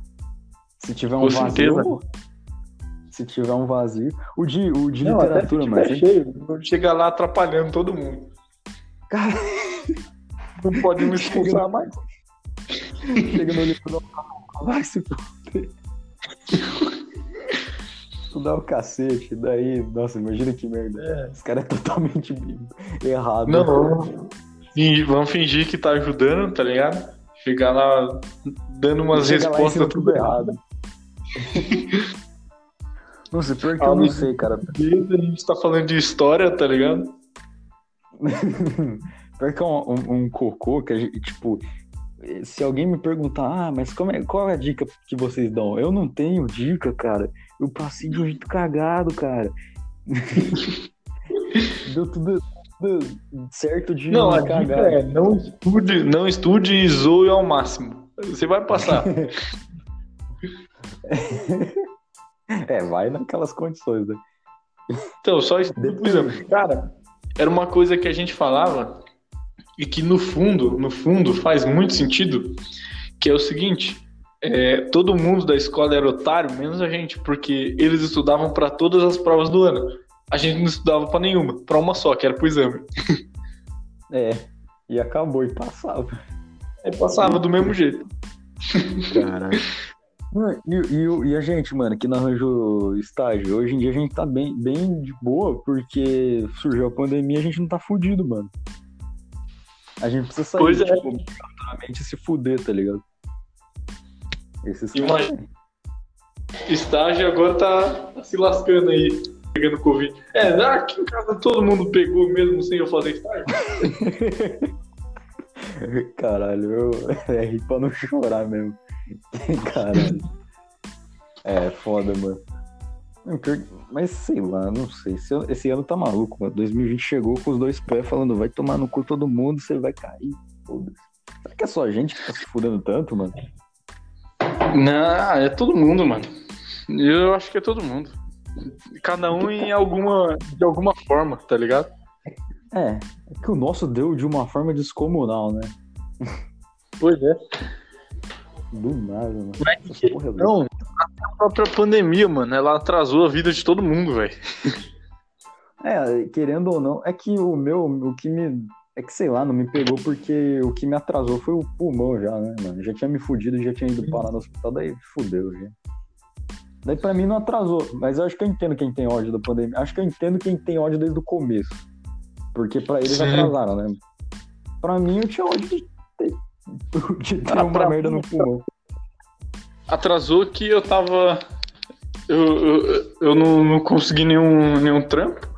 Se tiver um
Com
vazio.
certeza.
Se tiver um vazio. O de, o de
Não,
literatura, mas.
cheio.
Chega lá atrapalhando todo mundo.
Cara,
Não pode me expulsar mais.
chega no livro não. Vai se fuder. Estudar o cacete, daí, nossa, imagina que merda. Esse cara é totalmente errado.
Não, vamos fingir, vamos fingir que tá ajudando, tá ligado? Chegar lá dando umas respostas tudo errado. <laughs>
Nossa, pior que
Ah,
eu não sei, cara. <laughs>
A gente tá falando de história, tá ligado?
Pior que é um, um- um cocô que a gente, tipo, se alguém me perguntar, ah, mas como é, qual é a dica que vocês dão? Eu não tenho dica, cara. Eu passei de um jeito cagado, cara. <laughs> Deu tudo, tudo certo de
Não, dica
cagada.
é não estude, não estude e zoe ao máximo. Você vai passar. <laughs>
É, vai naquelas condições, né?
Então, só estude exemplo. Cara, era uma coisa que a gente falava e que no fundo, no fundo, faz muito sentido, que é o seguinte. é, todo mundo da escola era otário, menos a gente, porque eles estudavam para todas as provas do ano. A gente não estudava para nenhuma, para uma só, que era pro exame. <laughs>
É, e acabou e passava.
Aí passava do mesmo jeito.
Caralho. <laughs> E, e, e a gente, mano, que não arranjou estágio, hoje em dia a gente tá bem, bem de boa, porque surgiu a pandemia e a gente não tá fudido, mano. A gente precisa sair,
Pois é.
tipo, obrigatoriamente se fuder, tá ligado? Esses
Imagina- Estágio agora tá se lascando aí, pegando Covid. É, aqui em casa todo mundo pegou mesmo sem eu fazer estágio. <laughs>
Caralho, eu <laughs> é rir pra não chorar mesmo. <laughs> Caralho. É, foda, mano. Mas sei lá, não sei. Esse ano, esse ano tá maluco, mano. 2020 chegou com os dois pés falando, vai tomar no cu todo mundo, você vai cair. Foda-se. Será que é só a gente que tá se fudendo tanto, mano?
Não, é todo mundo, mano. Eu acho que é todo mundo. Cada um em alguma, de alguma forma, tá ligado?
É, é que o nosso deu de uma forma descomunal, né?
Pois é.
Do nada, mano.
Mas
Essa porra é.
Não, até a própria pandemia, mano, ela atrasou a vida de todo mundo, velho.
É, querendo ou não, é que o meu, o que me. É que sei lá, não me pegou porque o que me atrasou foi o pulmão já, né, mano? Já tinha me fudido, já tinha ido parar no hospital, daí fudeu, já. Daí pra mim não atrasou, mas eu acho que eu entendo quem tem ódio da pandemia. Acho que eu entendo quem tem ódio desde o começo. Porque pra eles
Sim.
atrasaram, né? Pra mim eu tinha ódio de ter, <laughs> de ter
Ah,
uma merda
mim,
no pulmão.
Atrasou que eu tava. Eu, eu, eu não, não consegui nenhum, nenhum trampo.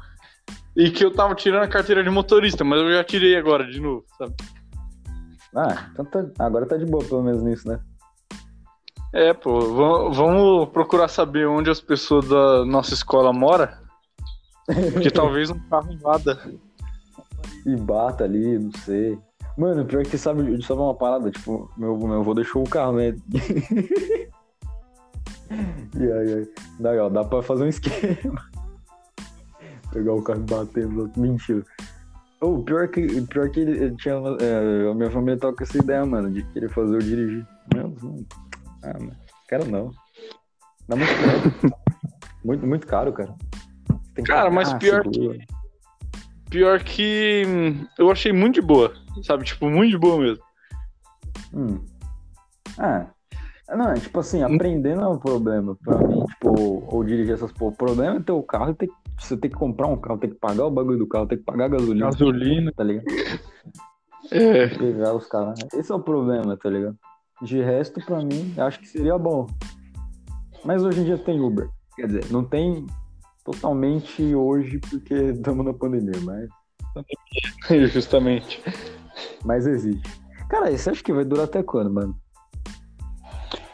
E que eu tava tirando a carteira de motorista, mas eu já tirei agora de novo, sabe?
Ah, então tá, agora tá de boa pelo menos nisso, né?
É, pô, va- vamos procurar saber onde as pessoas da nossa escola moram. Porque <laughs> talvez um carro invada.
E bata ali, não sei. Mano, pior que sabe, sabe uma parada, tipo, meu, meu avô deixou o carro, né? <laughs> e aí, aí. Daí, ó, dá pra fazer um esquema. <laughs> Pegar o carro e bater nos outros. Mentira. Oh, pior que, pior que ele, tinha. é, a minha família tava com essa ideia, mano, de querer fazer eu dirigir. Meu Deus, mano. Ah, mano. Quero não. Dá muito caro. <laughs> muito, muito caro, cara. Tem que
Cara, mas pior
seguro.
Pior que hum, eu achei muito de boa, sabe? Tipo, muito de boa mesmo.
Hum. Ah, não, é tipo assim, aprender não é um problema pra mim, tipo, ou dirigir essas porra. O problema é ter o carro e ter, que- você ter que comprar um carro, ter que pagar o bagulho do carro, ter que pagar a gasolina,
Gasolina.
tá ligado?
É.
Pegar os caras. Esse é o problema, tá ligado? De resto, pra mim, acho que seria bom. Mas hoje em dia tem Uber. Quer dizer, não tem totalmente hoje porque <laughs> estamos na pandemia, mas,
Justamente.
mas existe. Cara, você acha que vai durar até quando, mano?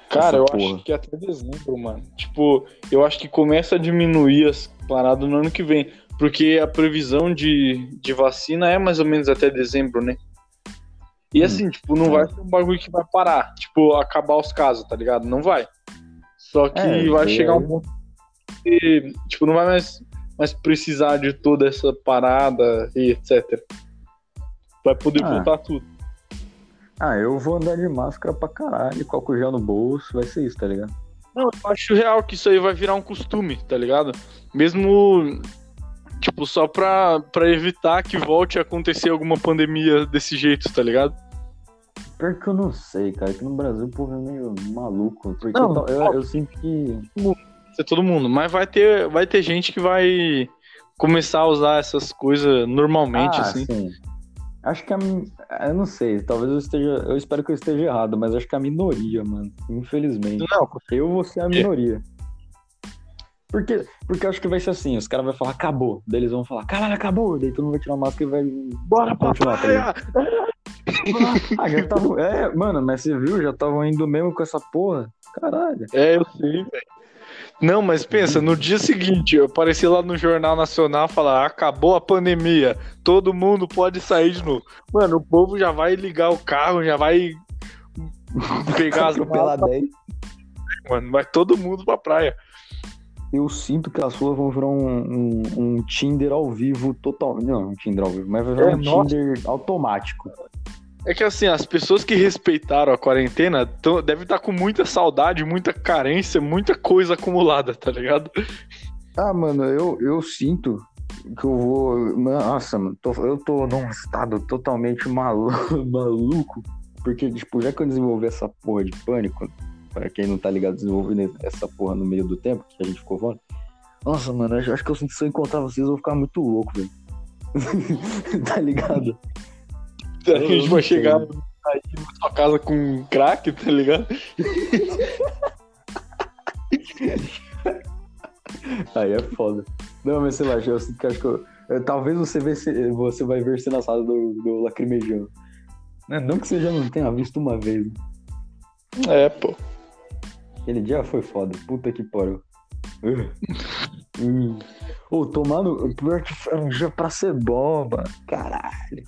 Cara,
Essa
eu
porra.
acho que até dezembro, mano. Tipo, eu acho que começa a diminuir as paradas no ano que vem. Porque a previsão de, de vacina é mais ou menos até dezembro, né? E
Hum.
assim, tipo, não vai ser um bagulho que vai parar. Tipo, acabar os casos, tá ligado? Não vai. Só que
É,
vai
e
chegar um ponto que, tipo, não vai mais, mais precisar de toda essa parada e etc. vai poder
Ah.
voltar tudo.
Ah, eu vou andar de máscara pra caralho, com álcool gel no bolso, vai ser isso, tá ligado?
Não, eu acho real que isso aí vai virar um costume, tá ligado? Mesmo, tipo, só pra, pra evitar que volte a acontecer alguma pandemia desse jeito, tá ligado?
Pior que eu não sei, cara, que no Brasil o povo é meio maluco, porque
Não,
eu, eu, eu sinto que...
Ser todo mundo. Mas vai ter, vai ter gente que vai começar a usar essas coisas normalmente,
ah,
assim.
sim. Acho que a eu não sei, talvez eu esteja, eu espero que eu esteja errado, mas acho que a minoria, mano, infelizmente.
Não,
Eu vou ser a minoria. Porque, porque eu acho que vai ser assim, os caras vão falar, acabou. Daí eles vão falar, caralho, acabou. Daí todo mundo vai tirar a máscara e vai.
bora
continuar, tá! Ah, já tava. É, mano, mas você viu? Já estavam indo mesmo com essa porra. Caralho.
É, eu sei, velho. Não, mas pensa, no dia seguinte, eu apareci lá no Jornal Nacional falar, acabou a pandemia, todo mundo pode sair de novo. Mano, o povo já vai ligar o carro, já vai pegar as
Atropelar
malas,
10.
mano, vai todo mundo pra praia.
Eu sinto que as ruas vão virar um, um, um Tinder ao vivo total. Não, um Tinder ao vivo, mas vai virar
É,
um
nossa.
Tinder automático.
É que assim, as pessoas que respeitaram a quarentena tão, devem estar com muita saudade, muita carência, muita coisa acumulada, tá ligado?
Ah, mano, eu, eu sinto que eu vou. Nossa, mano, tô- eu tô num estado totalmente malu... <laughs> maluco. Porque, tipo, já que eu desenvolvi essa porra de pânico, pra quem não tá ligado, desenvolvendo essa porra no meio do tempo que a gente ficou fora. Nossa, mano, eu acho que eu se eu encontrar vocês, eu vou ficar muito louco, velho. <laughs> tá ligado?
A gente
eu
vai chegar aí na sua casa com crack, tá ligado?
Aí é foda. Não, mas sei lá, eu sinto que acho que eu, eu- talvez você, vê se- você vai ver cena assada do, do lacrimejando. Né, Não que você já não tenha visto uma vez. né?
É, pô.
Aquele dia foi foda. Puta que pariu. Uh. Hum. Ô, tomando. Pior que foi um dia pra ser bom, mano. Caralho.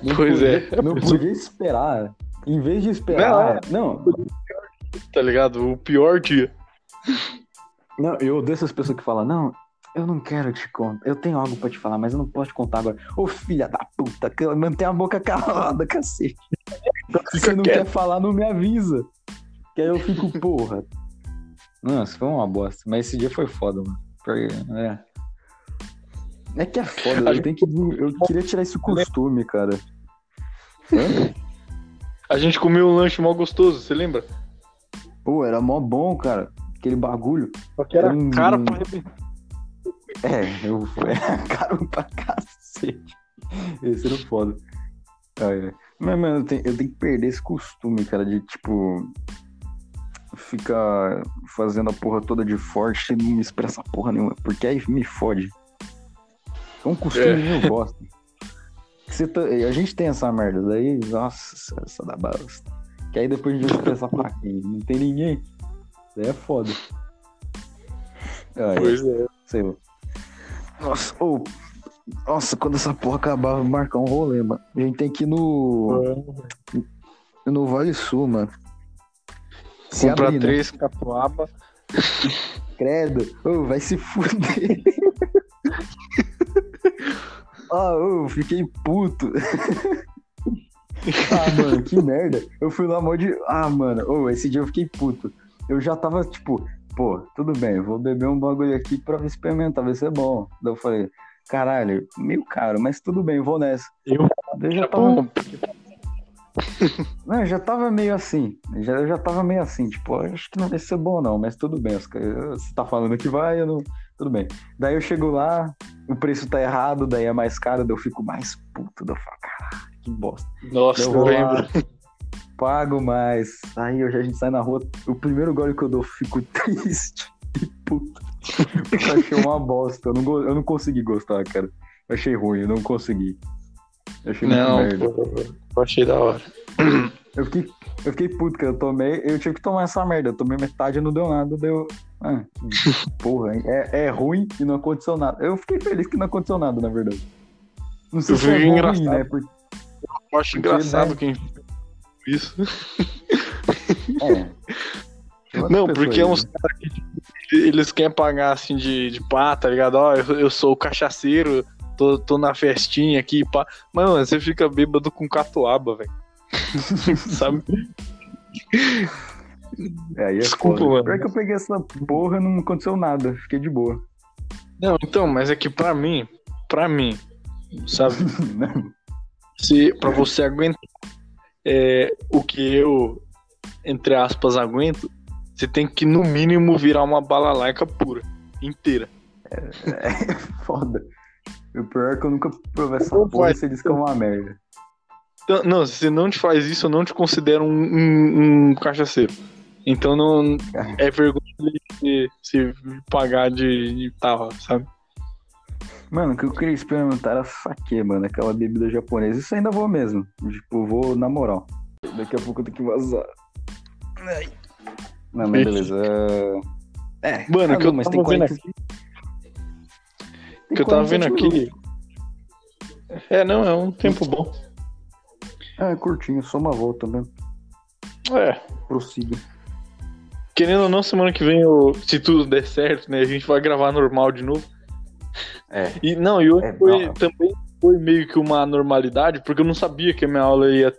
Não
Pois
podia-
é.
Não podia esperar. Em vez de esperar. Não,
Tá ligado? O pior dia.
não, eu odeio essas pessoas que falam, não, eu não quero te contar. Eu tenho algo pra te falar, mas eu não posso te contar agora. Ô, filha da puta, mantém a boca calada, <laughs> cacete. Se você não quer falar, não me avisa. Que aí eu fico, porra. Nossa, foi uma bosta. Mas esse dia foi foda, mano. Porque, É. É que é foda, eu, tenho que, eu queria tirar esse costume, cara. Hã?
A gente comeu um lanche mal gostoso, você lembra?
Pô, era mó bom, cara. Aquele bagulho.
Só que era
Hum.
cara pra arrebentar.
É, eu <laughs> era caro pra cacete. Esse era foda. Ai, ai. Mas, mano, eu tenho, eu tenho que perder esse costume, cara, de tipo. Ficar fazendo a porra toda de forte e não me expressa porra nenhuma. Porque aí me fode. É um costume
É.
meio bosta. Você tá- a gente tem essa merda, daí, nossa, essa da bosta. Que aí depois a gente vai expressar pra quem? Não tem ninguém. Daí é foda. Ai,
Pois é.
Sei lá. Nossa, ô, nossa, quando essa porra acabar, eu marcar um rolê, mano. A gente tem que ir no, no Vale Sul, mano. Se
Comprar
abrir, né?
três catuaba. <laughs>
Credo. Ô, vai se fuder. <laughs> ah, ô, fiquei puto. <laughs> ah, mano, que merda. Eu fui lá mó de. Ah, mano, ô, esse dia eu fiquei puto. Eu já tava, tipo, pô, tudo bem, vou beber um bagulho aqui pra experimentar, ver se é bom. Daí eu falei, caralho, meio caro, mas tudo bem, eu vou nessa.
Eu-
eu já
Tá
tava.
bom. <laughs>
Não, eu já tava meio assim. Já, eu já tava meio assim, tipo, acho que não vai ser bom não, mas tudo bem. Você tá falando que vai, eu não. Tudo bem. Daí eu chego lá, o preço tá errado, daí é mais caro, daí eu fico mais puto. Daí eu falo, caralho, que bosta.
Nossa,
Eu
lembro.
lá, pago mais. Aí já- a gente sai na rua, o primeiro gole que eu dou, eu fico <laughs> triste e puto. Porque eu achei uma bosta. Eu não, eu não consegui gostar, cara. Eu achei ruim, eu não consegui. Eu achei
Não,
merda.
pô, achei da hora.
Eu fiquei, eu fiquei puto, que eu tomei, eu tive que tomar essa merda. Eu tomei metade e não deu nada, deu. Ah, porra, hein? é, é ruim e não aconteceu nada. Eu fiquei feliz que não aconteceu nada, na verdade. Não sei
Eu
se é ou
engraçado.
ruim, né? Porque,
Eu acho
Porque,
engraçado
né?
quem isso.
é. <laughs>
Não, porque
aí,
é uns
né?
caras que tipo, eles querem pagar assim de, de pá, tá ligado? Ó, eu, eu sou o cachaceiro tô, tô na festinha aqui, pá. Mas, mano, você fica bêbado com catuaba, velho. <laughs> Sabe?
É, aí é
Desculpa,
foda.
mano.
Pior que eu peguei essa porra, não aconteceu nada. Fiquei de boa.
Não, então, mas é que pra mim, pra mim, sabe? <laughs> Se, pra você aguentar é, o que eu, entre aspas, aguento, você tem que, no mínimo, virar uma balalaica pura, inteira.
Foda. E o pior é que eu nunca provei essa
Não
porra e você disse que é uma merda.
Então, não, se você não te faz isso, eu não te considero um, um- um cachaceiro. Então não é vergonha de se pagar de, de tal, sabe?
Mano, o que eu queria experimentar era saque, mano. Aquela bebida japonesa. Isso ainda vou mesmo. Tipo, vou na moral. Daqui a pouco eu tenho que vazar. Não, mas beleza. É,
Mano,
ah,
que
não,
eu
mas
tava
tem
vendo
40
aqui,
tem
que eu tava vendo
47
aqui.
minutos.
É, não, é um tempo bom.
Ah, é curtinho, só uma volta mesmo.
É,
Prossiga.
querendo ou não, semana que vem, eu- se tudo der certo, né, a gente vai gravar normal de novo.
É.
E não, e hoje
É,
foi,
não.
também foi meio que uma normalidade, porque eu não sabia que a minha aula ia.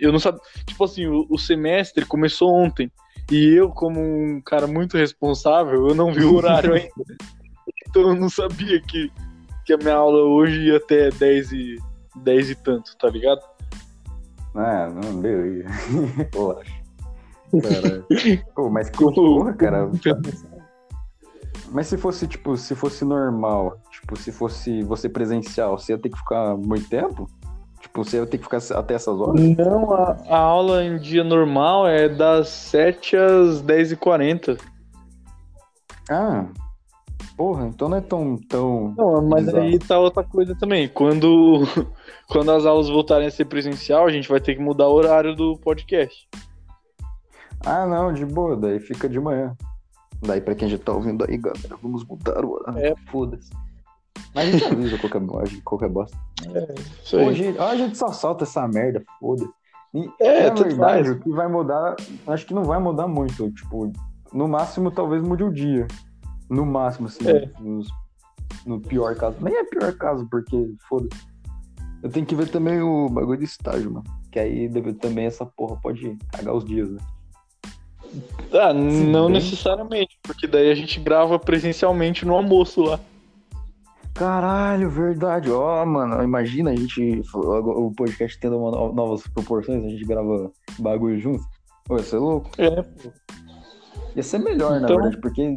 Eu não sabia. Tipo assim, o, o semestre começou ontem. E eu, como um cara muito responsável, eu não vi o horário <laughs> ainda. Então eu não sabia que, que a minha aula hoje ia até 10 e, 10 e tanto, tá ligado?
Ah, não, beleza. Relaxa. <laughs> Caralho. Pô, mas que porra, cara. <laughs> Mas se fosse, tipo, se fosse normal, tipo, se fosse você presencial, você ia ter que ficar muito tempo? Tipo, você ia ter que ficar até essas horas?
Não, a, a aula em dia normal é das 7 às 10h40.
Ah, porra, então não é tão, tão...
Não, mas
Bizarro.
aí tá outra coisa também. Quando, <laughs> quando as aulas voltarem a ser presencial, a gente vai ter que mudar o horário do podcast.
Ah, não, de boa, daí fica de manhã. Daí pra quem já tá ouvindo aí, galera, vamos mudar o horário.
É.
Foda-se. Mas a gente avisa qualquer, bosta- qualquer bosta.
Isso aí.
Hoje, a gente só solta essa merda, foda. E,
É, tudo
verdade, o que vai mudar, acho que não vai mudar muito. Tipo, no máximo, talvez mude o dia. No máximo, assim,
É.
nos- no pior caso. Nem é pior caso, porque, foda Eu tenho que ver também o bagulho de estágio, mano. Que aí deve- também essa porra pode cagar os dias, né?
Ah, não
bem.
necessariamente, porque daí a gente grava presencialmente no almoço lá.
Caralho, verdade. Ó, mano, imagina a gente, o podcast tendo uma no- novas proporções, a gente grava bagulho junto. Pô, isso é louco.
É, pô.
Ia ser melhor, na
Então-
verdade, porque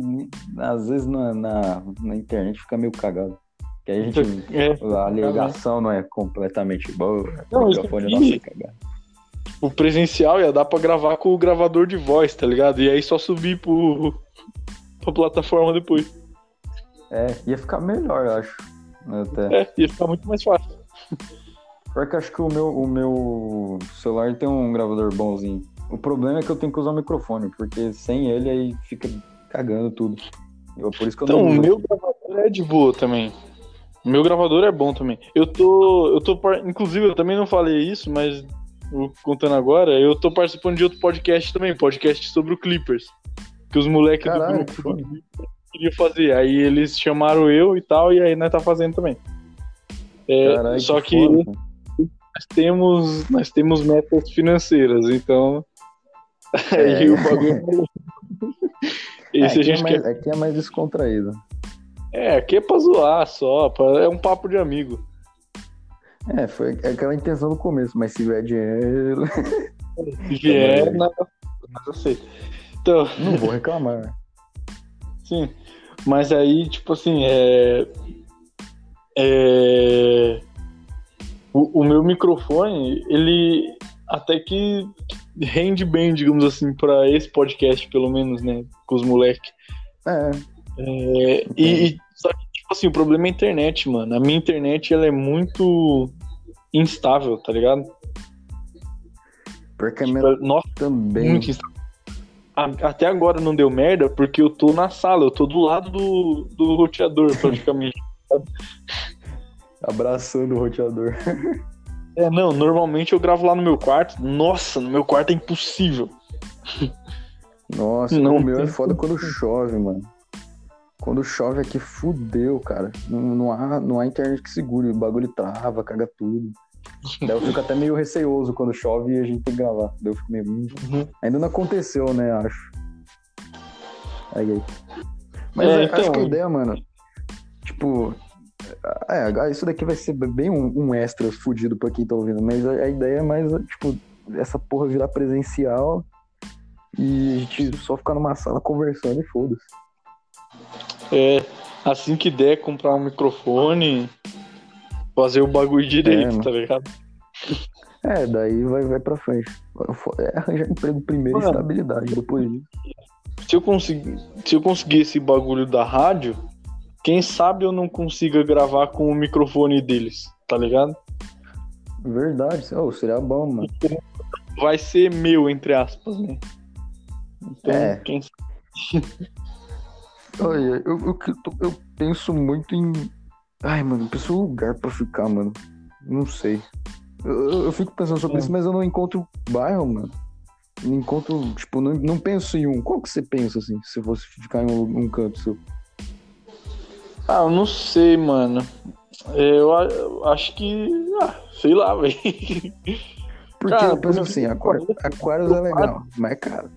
às vezes na, na, na internet fica meio cagado. Que aí a gente. <laughs>
É,
A ligação não é completamente boa.
Não,
o microfone nosso é cagado.
o presencial ia dar pra gravar com o gravador de voz, tá ligado? E aí só subir pro, pra plataforma depois.
É, ia ficar melhor, eu acho. Até.
É, ia ficar muito mais fácil.
Pior que eu acho que o meu, o meu celular tem um gravador bonzinho. O problema é que eu tenho que usar o microfone, porque sem ele aí fica cagando tudo. Eu, por isso que eu
Então,
não
o
uso.
meu gravador é de boa também. O meu gravador é bom também. Eu tô. Eu tô. Inclusive, eu também não falei isso, mas contando agora, eu tô participando de outro podcast também, podcast sobre o Clippers. Que os moleques do grupo
que
queriam fazer. Aí eles chamaram eu e tal, e aí nós tá fazendo também. É,
Caralho,
só que,
cara.
nós temos, nós temos metas financeiras, então.
É. <laughs>
o bagulho.
É,
Esse a
aqui,
gente
é
quer.
mais, aqui é mais descontraído.
É, aqui é pra zoar só, pra- é um papo de amigo.
É, foi aquela intenção no começo, mas se vier dinheiro,
Se vier, nada, nada aceita. Então,
não vou reclamar. <laughs>
sim. Mas aí, tipo assim, é. é o, o meu microfone, ele até que rende bem, digamos assim, pra esse podcast, pelo menos, né? Com os moleques.
É,
É, e, e- só que, tipo assim, o problema é a internet, mano. A minha internet, ela é muito instável, tá ligado?
porque a minha
Nossa,
também.
muito instável. Até agora não deu merda porque eu tô na sala, eu tô do lado do, do roteador, praticamente. <laughs>
Abraçando o roteador. <laughs>
é, não, normalmente eu gravo lá no meu quarto. Nossa, no meu quarto é impossível.
Nossa,
Não
o meu é foda quando chove, mano. Quando chove aqui, fudeu, cara. Não, não, há, não há internet que segure. O bagulho trava, caga tudo. Daí eu fico até meio receoso quando chove e a gente tem que gravar. Daí eu fico meio. hum.
Uhum.
Ainda não aconteceu, né? Acho. Aí, aí. Mas
É,
é,
então-
acho que a ideia, mano. Tipo. É, isso daqui vai ser bem um, um extra fudido pra quem tá ouvindo. Mas a, a ideia é mais, tipo, essa porra virar presencial e a gente só ficar numa sala conversando e foda-se.
É, assim que der, comprar um microfone, fazer o bagulho direito,
mano.
tá ligado? <laughs>
É, daí vai, vai pra frente. É arranjar emprego primeiro e estabilidade depois disso.
Se eu conseguir, se eu conseguir esse bagulho da rádio, quem sabe eu não consiga gravar com o microfone deles, tá ligado?
Verdade, oh, seria bom, mano.
Vai ser meu, entre aspas, né? Então,
É.
quem
Olha, eu, eu, eu, penso muito em. Ai, mano, eu penso um lugar pra ficar, mano. Não sei. Eu, eu- fico pensando sobre
É.
isso, mas eu não encontro bairro, mano. Não encontro, tipo, não, não penso em um. Qual que você pensa, assim, se fosse ficar em um, um canto seu?
Ah, eu não sei, mano. Eu, acho que. Ah, sei lá, <laughs> velho.
Porque
Cara,
eu penso
por
assim,
incrível que
aquário,
pareça,
aquários é legal, mas é caro.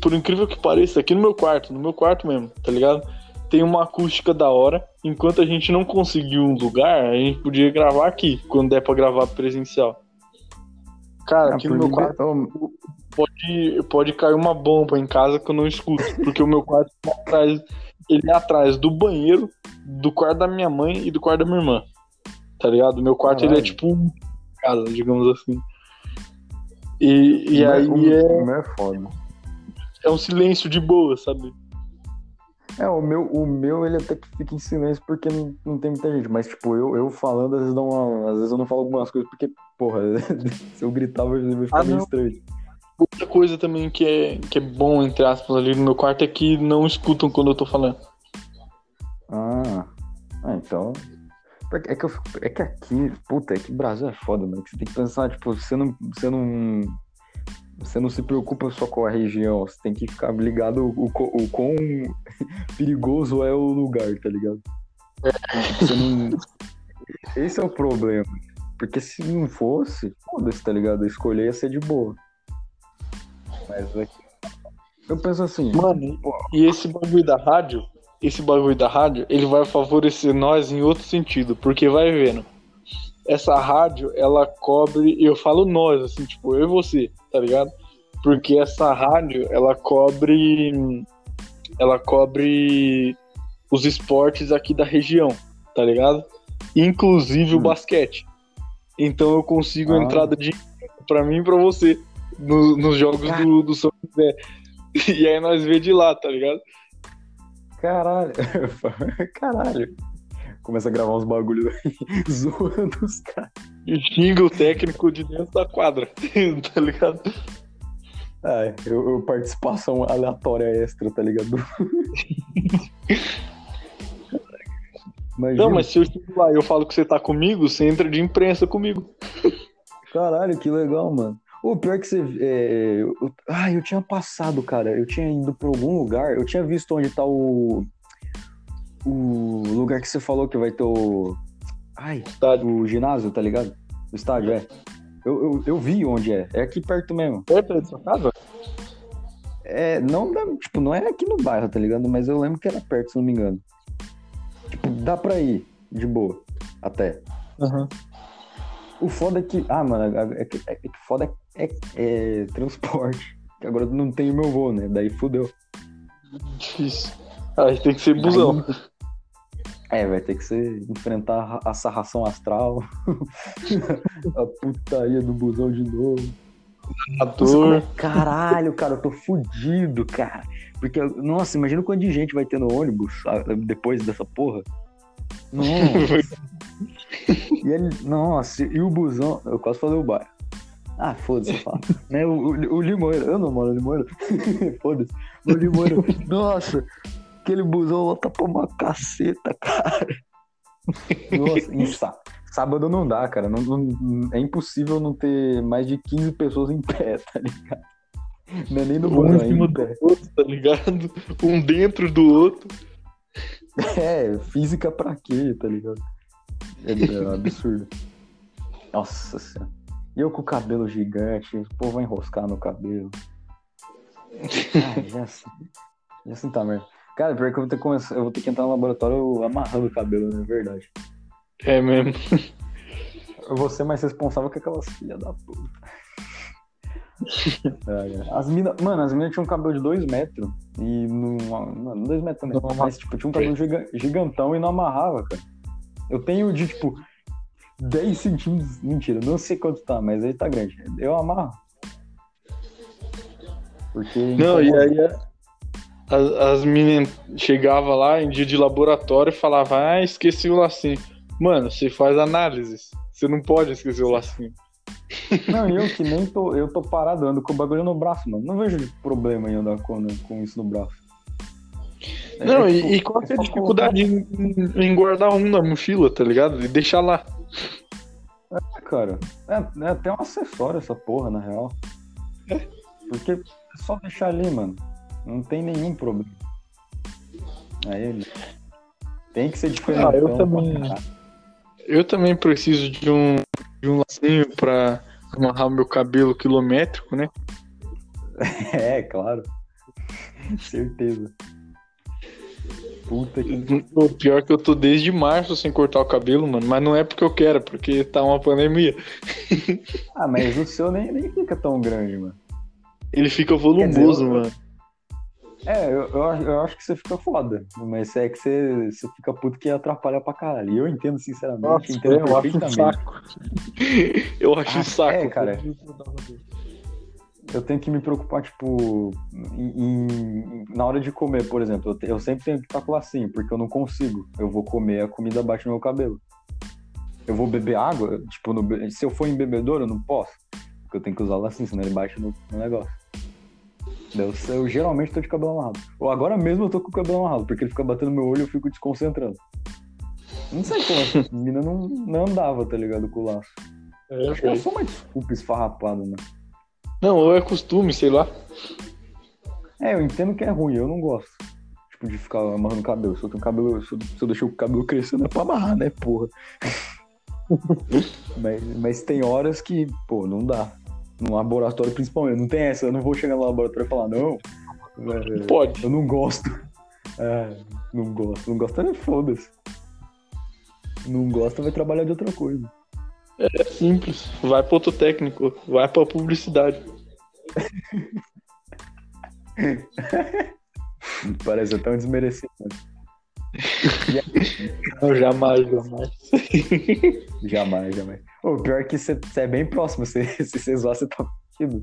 Por incrível que pareça, aqui no meu quarto, no meu quarto mesmo, tá ligado? Tem uma acústica da hora. Enquanto a gente não conseguiu um lugar, a gente podia gravar aqui, quando der pra gravar presencial. Cara,
Ah,
aqui no meu quarto
oh,
pode, pode cair uma bomba em casa que eu não escuto. Porque o meu quarto é atrás, ele é atrás do banheiro, do quarto da minha mãe e do quarto da minha irmã. Tá ligado? Meu quarto ele é
Caralho.
tipo um casa, digamos assim. E, e
o
aí
meu- o
é,
o meu é foda.
é um silêncio de boa, sabe?
É, o meu, o meu ele até que fica em silêncio porque não, não tem muita gente. Mas, tipo, eu, eu falando, às vezes, dá uma, às vezes eu não falo algumas coisas porque, porra, <laughs> se eu gritar vai vai ficar
Ah,
meio
não.
estranho.
Outra coisa também que é, que é bom, entre aspas, ali no meu quarto é que não escutam quando eu tô falando.
Ah, ah, então. É que, eu, é que aqui, puta, é que Brasil é foda, mano. Você tem que pensar, tipo, você não, você não. Você não se preocupa só com a região, você tem que ficar ligado o, co- o quão <laughs> perigoso é o lugar, tá ligado? Você não. Esse é o problema. Porque se não fosse, foda-se, tá ligado? Escolher ia ser de boa. Mas aqui. Eu penso assim,
Mano, e esse bagulho da rádio, esse bagulho da rádio, ele vai favorecer nós em outro sentido, porque vai vendo. Essa rádio, ela cobre, eu falo nós, assim, tipo, eu e você, tá ligado? Porque essa rádio, ela cobre ela cobre os esportes aqui da região, tá ligado? Inclusive o
Hum.
basquete. Então eu consigo
Ah.
entrada de pra mim e pra você no- nos jogos
Cara.
do, do São José. E aí nós vê de lá, tá ligado?
Caralho. <laughs> Caralho. Começa a gravar uns bagulho aí, <laughs> zoando os caras.
E xinga o técnico de dentro da quadra, <laughs> tá ligado?
Ah, eu, eu participação aleatória extra, tá ligado? Imagina,
Não, mas se eu chego lá e eu falo que você tá comigo, você entra de imprensa comigo.
Caralho, que legal, mano. O pior que você. É, eu, ah, eu tinha passado, cara. Eu tinha ido pra algum lugar. Eu tinha visto onde tá o. O lugar que você falou que vai ter o. Ai,
Estádio.
o ginásio, tá ligado? O estádio, é. Eu, eu, eu vi onde é. É aqui perto mesmo.
Perto da sua casa?
É, não dá, tipo, não é aqui no bairro, tá ligado? Mas eu lembro que era perto, se não me engano. Tipo, dá pra ir, de boa, até.
Uhum.
O foda é que. Ah, mano, é que, é que foda é, é- é transporte. <laughs> Agora não tem o meu voo, né? Daí fudeu.
Difícil. Aí tem que ser busão.
É, vai ter que ser enfrentar a sarração astral, <laughs> a putaria do busão de novo.
Ator.
Caralho, cara, eu tô fudido, cara. Porque, nossa, imagina o quanto de gente vai ter no ônibus ah, depois dessa porra. <laughs> Nossa. e ele, nossa, e o busão. Eu quase falei o bairro. Ah, foda-se, fala. <laughs> né, o, o, o Limoeiro, eu não moro no Limoeiro. <laughs> foda-se. O Limoeiro, nossa, aquele busão lá tá pra uma caceta, cara. Nossa, sábado não dá, cara. Não, não- é impossível não ter mais de 15 pessoas em pé, <laughs> tá ligado? Não é nem no
Um em
é
cima do outro, tá ligado? Um dentro do outro.
É, física pra quê, tá ligado? É, é absurdo. Nossa senhora. E eu com o cabelo gigante, o povo vai enroscar no cabelo. <laughs> Ai, já assim. Já assim tá merda. Cara, pior que eu vou ter que, começar, eu vou ter que entrar no laboratório amarrando o cabelo, não é verdade.
É mesmo.
Eu vou ser mais responsável que aquelas filhas da puta. <laughs> As mina, mano, as minas tinham um cabelo de 2 metros. E não. Mano, 2 metros também.
Não,
mas, tipo, tinha um cabelo giga- gigantão e não amarrava, cara. Eu tenho de, tipo, 10 centímetros. Mentira, não sei quanto tá, mas ele tá grande. Eu amarro. Porque.
Não, e aí é, as, as meninas chegavam lá em dia de laboratório e falavam, ah, esqueci o lacinho. Mano, você faz análises. Você não pode esquecer o lacinho.
Não, eu <laughs> que nem tô. Eu tô parado, ando com o bagulho no braço, mano. Não vejo problema em andar com, com isso no braço. É,
Não,
tipo,
e, e qual é a
só
dificuldade em, em- em guardar um na mochila, tá ligado? E deixar lá.
Colocar, Cara, é, é até um acessório essa porra, na real. Porque é só deixar ali, mano. Não tem nenhum problema. Aí. Tem que ser diferente.
Ah, eu também. Eu também preciso de um, de um lacinho pra amarrar o meu cabelo quilométrico, né? <laughs>
É, claro. Certeza. Puta que.
O pior que eu tô desde março sem cortar o cabelo, mano. Mas não é porque eu quero, é porque tá uma pandemia. <laughs>
Ah, mas o seu nem, nem fica tão grande, mano.
Ele fica volumoso,
eu-
mano.
É, eu, eu, acho- eu acho que você fica foda. Mas é que você, você fica puto que atrapalha pra caralho. E eu entendo, sinceramente.
Nossa,
entendo
é, eu acho um saco. <laughs> Eu acho um
Ah,
saco.
é, cara. Eu tenho que me preocupar, tipo, em- em- na hora de comer, por exemplo. Eu, eu sempre tenho que estar com lacinho, porque eu não consigo. Eu vou comer, a comida bate no meu cabelo. Eu vou beber água, tipo, no se eu for em bebedouro, eu não posso. Porque eu tenho que usar lacinho, senão ele bate no, no negócio. Eu, eu geralmente tô de cabelo amarrado. Ou agora mesmo eu tô com o cabelo amarrado, porque ele fica batendo no meu olho e eu fico desconcentrando. Não sei como essa menina não, não andava, tá ligado, com o laço.
É,
Acho que eu
velho.
sou uma desculpa esfarrapada, mano.
Não, ou é costume, sei lá.
É, eu entendo que é ruim, eu não gosto. Tipo, de ficar amarrando o cabelo. Se eu tenho cabelo, se eu, se eu deixar o cabelo crescendo é pra amarrar, né, porra? <laughs> mas, mas tem horas que, pô, não dá. No laboratório, principalmente, não tem essa. Eu não vou chegar no laboratório e falar, não. é,
Pode.
eu não gosto. É, não gosto. Não gosta, é foda-se. Não gosta, vai trabalhar de outra coisa.
É simples. Vai pro outro técnico. Vai pra publicidade.
Parece até um desmerecimento.
Não, jamais, jamais.
Jamais, jamais. O pior é que você é bem próximo. <laughs> Se se você zoar, você tá fudido.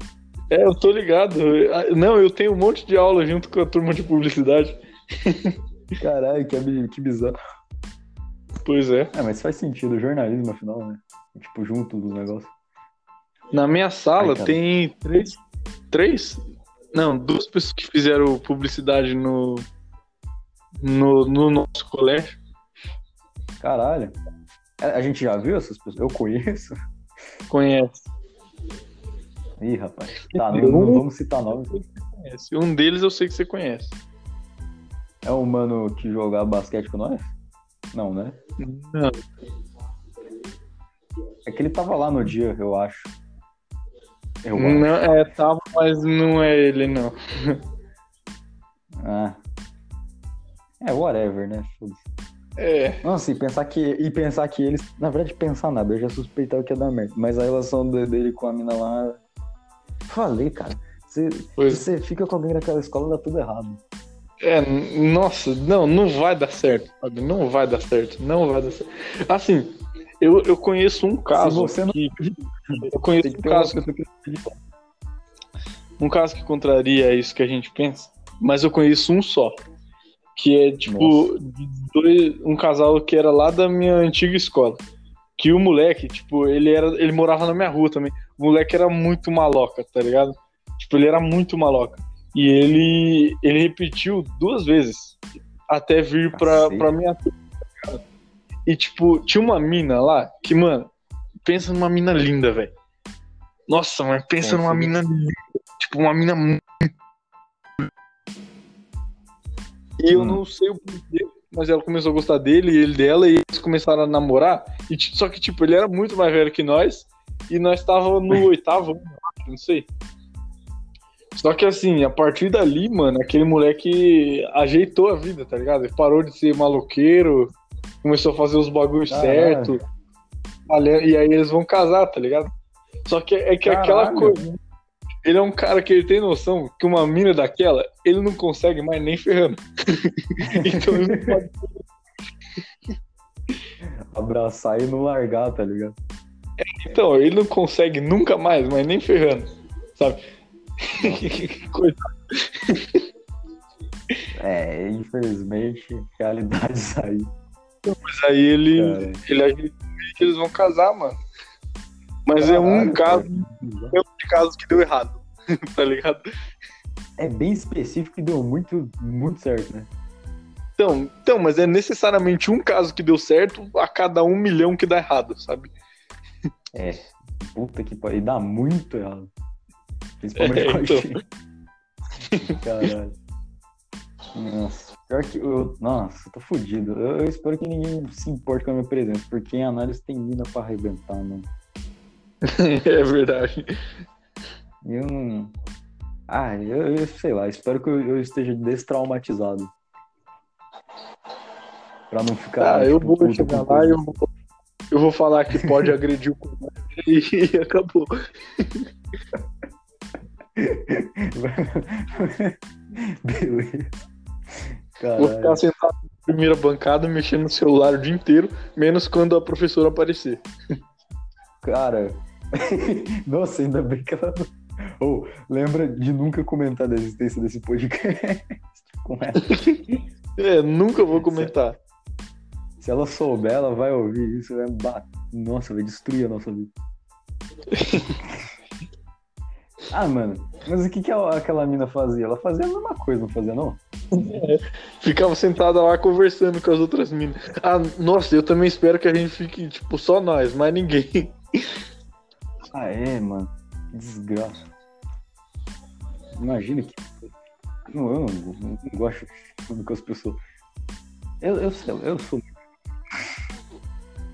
É, eu tô ligado. Ah, Não, eu tenho um monte de aula junto com a turma de publicidade.
Caralho, que, que bizarro.
Pois é.
É, mas faz sentido, jornalismo, afinal, né? Tipo, junto dos negócios.
Na minha sala
Ai,
tem três. Três? Não, duas pessoas que fizeram publicidade no. No, no nosso colégio.
Caralho. É, A gente já viu essas pessoas? Eu conheço.
Conhece.
Ih, rapaz. Tá, não, não vamos citar nomes.
Um deles eu sei que você conhece.
É o mano que jogava basquete com nós? Não, né?
Não.
É que ele tava lá no dia, eu acho. Eu
Não,
acho.
é, tava, mas não é ele, não.
Ah. É, whatever, né?
É.
Nossa, e pensar que, e pensar que eles. Na verdade, pensar nada, eu já suspeitava que ia dar merda. Mas a relação de- dele com a mina lá. Falei, cara. Você,
Pois
você fica com alguém naquela escola, dá tudo errado.
É, nossa, não, não vai dar certo, sabe? Não vai dar certo, não vai dar certo. Assim, eu, eu conheço um caso.
você não-
que, eu conheço um caso, um caso que contraria isso que a gente pensa, mas eu conheço um só. Que é tipo dois- um casal que era lá da minha antiga escola. Que o moleque, tipo, ele era. Ele morava na minha rua também. O moleque era muito maloca, tá ligado? Tipo, ele era muito maloca. E ele, ele repetiu duas vezes até vir pra,
Cacete.
pra minha turma? E, tipo, tinha uma mina lá que, mano, pensa numa mina linda, velho. Nossa, mas pensa numa
Consigo.
mina linda. Tipo, uma mina muito. E eu
Hum.
não sei o porquê. mas ela começou a gostar dele e ele dela, e eles começaram a namorar. E, só que, tipo, ele era muito mais velho que nós, e nós tava no <laughs> oitavo, não sei. Só que assim, a partir dali, mano, aquele moleque ajeitou a vida, tá ligado? Ele parou de ser maloqueiro, começou a fazer os bagulhos valendo, E aí eles vão casar, tá ligado? Só que é que aquela
Caralho.
coisa. Ele é um cara que ele tem noção que uma mina daquela, ele não consegue mais nem ferrando. <laughs> então ele não pode. <laughs>
Abraçar e não largar, tá ligado?
Então, ele não consegue nunca mais, mas nem ferrando. Sabe? <laughs> Coisa.
É, infelizmente, realidades aí.
Mas aí ele,
Cara.
ele que eles vão casar, mano. Mas é um
Caralho,
caso,
cara.
é um caso que deu errado. <laughs> tá ligado?
É bem específico e deu muito, muito certo, né?
Então, então, mas é necessariamente um caso que deu certo a cada um milhão que dá errado, sabe?
É. Puta que pariu. E dá muito errado. <laughs> Principalmente
É,
com a
então.
gente. Caralho. Nossa. Pior que eu. Nossa, tô fudido. Eu, eu espero que ninguém se importe com a minha presença, porque em análise tem mina pra arrebentar, mano. <laughs>
é verdade.
Eu não. Ah, eu, eu sei lá, espero que eu, eu esteja destraumatizado. Pra não ficar.
Ah, eu vou chegar lá e eu vou, eu vou falar que pode agredir o <laughs> colega e <laughs> acabou.
Beleza.
Vou ficar
Caralho.
sentado na primeira bancada mexendo no celular o dia inteiro, menos quando a professora aparecer. <laughs>
Cara. <laughs> Nossa, ainda bem que ela não. Ô, lembra de nunca comentar da existência desse podcast <laughs> com ela.
É, nunca vou comentar.
Se ela souber, ela vai ouvir isso, vai bater. Nossa, vai destruir a nossa vida. Ah, mano, mas o que, que aquela mina fazia? Ela fazia a mesma coisa, não fazia, não?
Ficava sentada lá conversando com as outras minas. Ah, nossa, eu também espero que a gente fique, tipo, só nós, mais ninguém.
Ah, é, mano. Que desgraça. Imagina que. Não, eu não, não gosto de com as pessoas. Eu, eu, eu sou.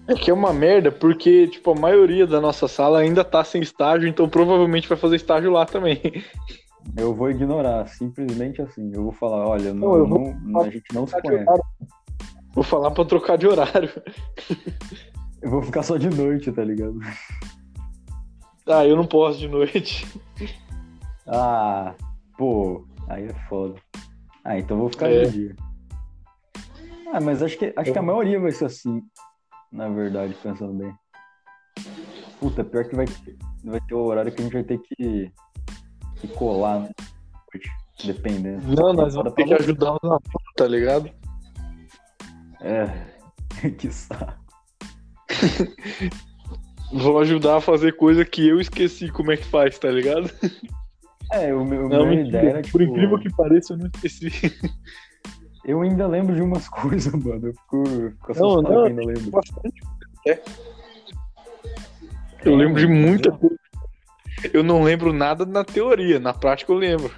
É que é uma merda, porque, tipo, a maioria da nossa sala ainda tá sem estágio, então provavelmente vai fazer estágio lá também.
Eu vou ignorar, simplesmente assim. Eu vou falar, olha, não,
Não, vou
não- a gente não se conhece.
Vou falar pra trocar de horário.
Eu vou ficar só de noite, tá ligado?
Ah, eu não posso de noite.
Ah, pô, aí é foda. Ah, então vou ficar
É.
de dia. Ah, mas acho que, acho que a maioria vai ser assim, na verdade, pensando bem. Puta, pior que vai, vai ter o horário que a gente vai ter que, que colar, né? Dependendo.
Não, nós vamos ter que ajudar os alunos, tá ligado?
É, <laughs> que saco. <laughs>
Vou ajudar a fazer coisa que eu esqueci como é que faz, tá ligado?
É, o meu,
Não,
minha ideia era, tipo,
Por incrível que pareça, eu não esqueci. <laughs>
eu ainda lembro de umas <laughs> coisas, mano. Eu fico, eu fico
Não,
assustado
não,
eu ainda lembro.
Bastante. É. Eu
É,
lembro de
mano,
muita coisa. Eu não lembro nada na teoria, na prática eu lembro.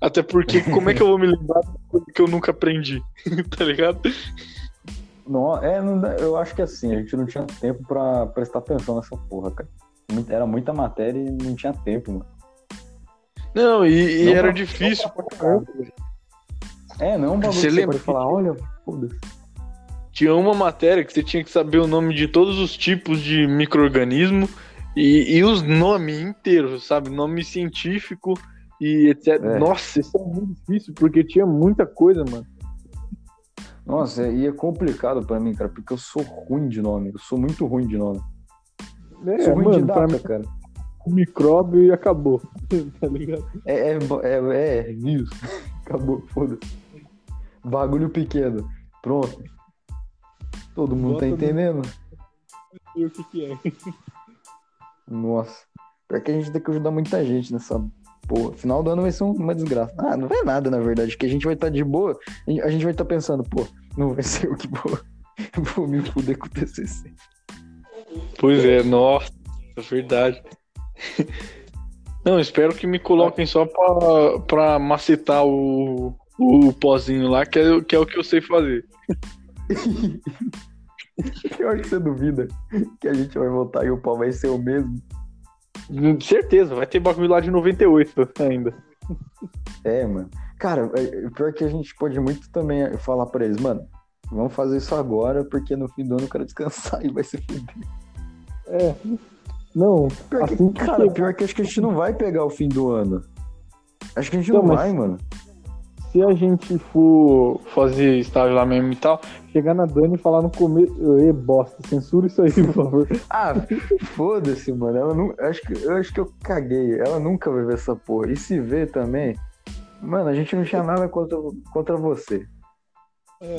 Até porque, como é que eu vou me lembrar de coisa que eu nunca aprendi? <laughs> tá ligado?
Não, é, não eu acho que assim, a gente não tinha tempo pra prestar atenção nessa porra, cara. Era muita matéria e não tinha tempo, mano.
Não, e, e
Não
era
pra-
difícil
não
pra
pra
caramba.
É, não é um bagulho
Você
que você
lembra
pode falar, olha, foda-se.
Tinha uma matéria que você tinha que saber o nome de todos os tipos de micro-organismo e, e os nomes inteiros, sabe? Nome científico e etc.
É.
Nossa, isso é muito difícil, porque tinha muita coisa, mano.
Nossa, e é complicado pra mim, cara, porque eu sou ruim de nome. Eu sou muito ruim de nome.
É,
sou ruim de
mano, pra
data,
mim,
cara.
micróbio e acabou. <laughs> tá ligado?
É, é, é, é, isso. <laughs> Acabou, foda-se. Bagulho pequeno. Pronto. Todo mundo
Bota
tá
no-
entendendo?
E o que, é?
Nossa. Pior que a gente tem que ajudar muita gente nessa porra. Final do ano vai ser um- uma desgraça. Ah, não vai nada, na verdade. Que a gente vai estar de boa. A gente vai estar pensando, pô, não vai <laughs> ser eu que vou, vou me fuder com o TCC.
Pois é, nossa, é verdade. Não, espero que me coloquem só pra, pra macetar o, o pozinho lá, que é, que é o que eu sei fazer. <laughs>
Pior que você duvida que a gente vai voltar e o pau vai ser o mesmo.
Certeza, vai ter bagulho lá de 98 ainda.
É, mano. Cara, é- pior que a gente pode muito também falar pra eles, mano, vamos fazer isso agora, porque no fim do ano eu quero descansar <laughs> e vai se fuder.
É. Não,
Pior que,
assim que
cara, pior que acho que a gente não vai pegar o fim do ano. Acho que a gente
Não,
não
mas-
vai, mano.
Se a gente for fazer estágio lá mesmo e tal, chegar na Dani e falar no começo. Ê, bosta, censura isso aí, <laughs> por favor.
Ah, foda-se, mano. Ela não, acho que, eu acho que eu caguei. Ela nunca vai ver essa porra. E se ver também, mano, a gente não tinha nada contra, contra você.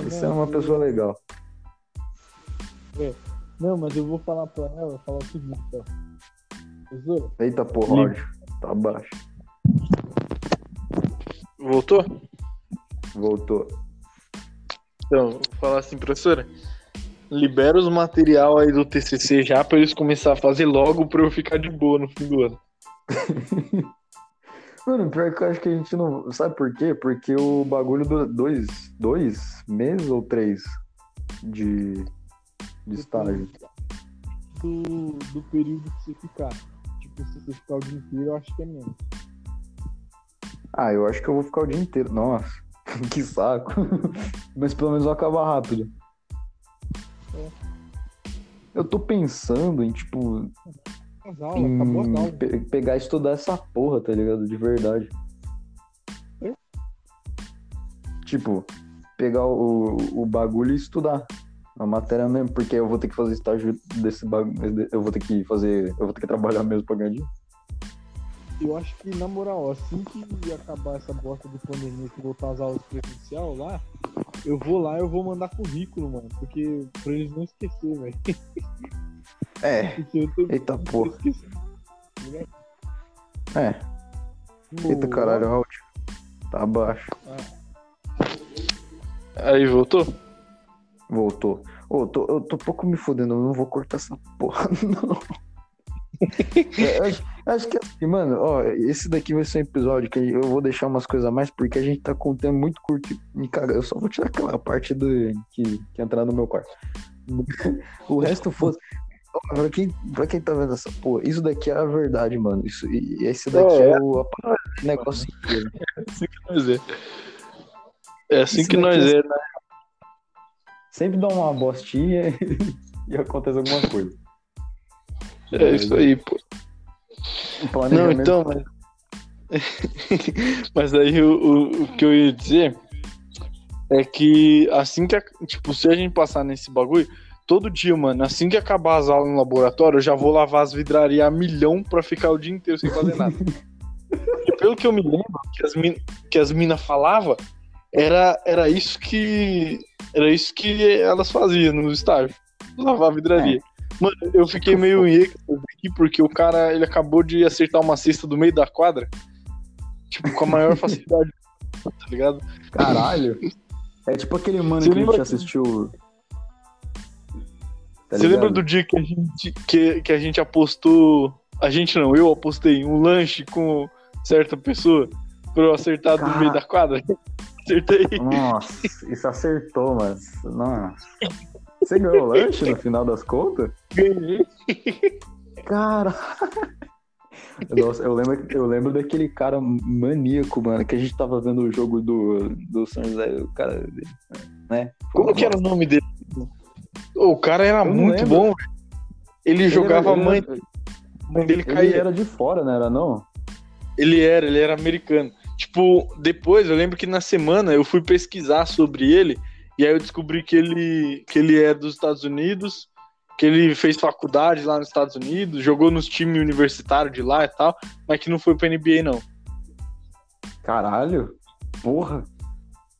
Você é uma pessoa legal.
Não, mas eu vou falar pra ela, falar o seguinte, ó.
Eita porra, áudio. Tá baixo.
Voltou?
Voltou.
Então, vou falar assim, professora. Libera os material aí do TCC já pra eles começar a fazer logo pra eu ficar de boa no fim do ano. <laughs>
Mano, pior que eu acho que a gente não. Sabe por quê? Porque o bagulho dura dois, dois meses ou três de, de estágio.
do, do período que você ficar. Tipo, se você ficar o dia inteiro, eu acho que é menos.
Ah, eu acho que eu vou ficar o dia inteiro. Nossa, <laughs> que saco. Mas pelo menos vai acabar rápido.
É.
Eu tô pensando em, tipo,
As aulas, acabou as
em
aulas.
pe- pegar e estudar essa porra, tá ligado? De verdade.
É?
Tipo, pegar o, o bagulho e estudar. A matéria mesmo, porque eu vou ter que fazer estágio desse bagulho. Eu vou ter que fazer. Eu vou ter que trabalhar mesmo pra ganhar dinheiro.
Eu acho que, na moral, assim que acabar essa bosta de pandemia, que voltar às aulas presencial lá, eu vou lá e eu vou mandar currículo, mano. Porque pra eles não esquecer, velho.
É, <laughs>
Porque eu tô.
eita porra.
esqueci.
É, eita caralho, áudio. Tá abaixo.
Aí voltou?
Voltou. Ô, tô, eu tô pouco me fodendo, eu não vou cortar essa porra, <laughs> não. <laughs> É, acho, que assim, mano, ó, esse daqui vai ser um episódio que eu vou deixar umas coisas a mais, porque a gente tá com um tempo muito curto me caga. Eu só vou tirar aquela parte do que, que entrar no meu quarto. <laughs> O resto fosse. Pra quem, pra quem tá vendo essa porra, isso daqui é a verdade, mano. Isso, e esse daqui é,
É.
o a parada do negócio <laughs> inteiro.
É assim que nós é. É assim
Isso
que nós
é-
é, né?
Sempre dá uma bostinha e acontece alguma coisa.
É isso aí, pô. Não, então, mas. <laughs> mas aí o, o, o que eu ia dizer é que assim que. Tipo, se a gente passar nesse bagulho, todo dia, mano, assim que acabar as aulas no laboratório, eu já vou lavar as vidrarias a milhão pra ficar o dia inteiro sem fazer nada. e pelo que eu me lembro, que as, min... que as minas falavam, era, era isso que. Era isso que elas faziam no estágio. Lavar a vidraria. Mano, eu fiquei meio em êxtase aqui porque o cara ele acabou de acertar uma cesta do meio da quadra. Tipo, com a maior <laughs> facilidade. tá ligado?
Caralho. É tipo aquele mano
Você
que a gente assistiu. Tá
Você lembra do dia que a gente que, que a gente apostou. A gente não, eu apostei um lanche com certa pessoa pra eu acertar do
Cara-
meio da quadra? <laughs> Acertei.
Nossa, isso acertou, mas. Nossa. Você ganhou o lanche no final das contas?
Ganhei.
Cara. Nossa, eu lembro, eu lembro daquele cara maníaco, mano, que a gente tava vendo o jogo do, do São José, o cara, né?
Como que era o nome dele? O cara era
Eu
muito bom. Ele,
Ele
jogava
era-
mãe,
ele,
a mãe dele
ele
caía.
era de fora, não era não?
Ele era, ele era americano. Tipo, depois eu lembro que na semana eu fui pesquisar sobre ele e aí eu descobri que ele, que ele é dos Estados Unidos, que ele fez faculdade lá nos Estados Unidos, jogou nos times universitários de lá e tal, mas que não foi pra NBA não.
Caralho. Porra.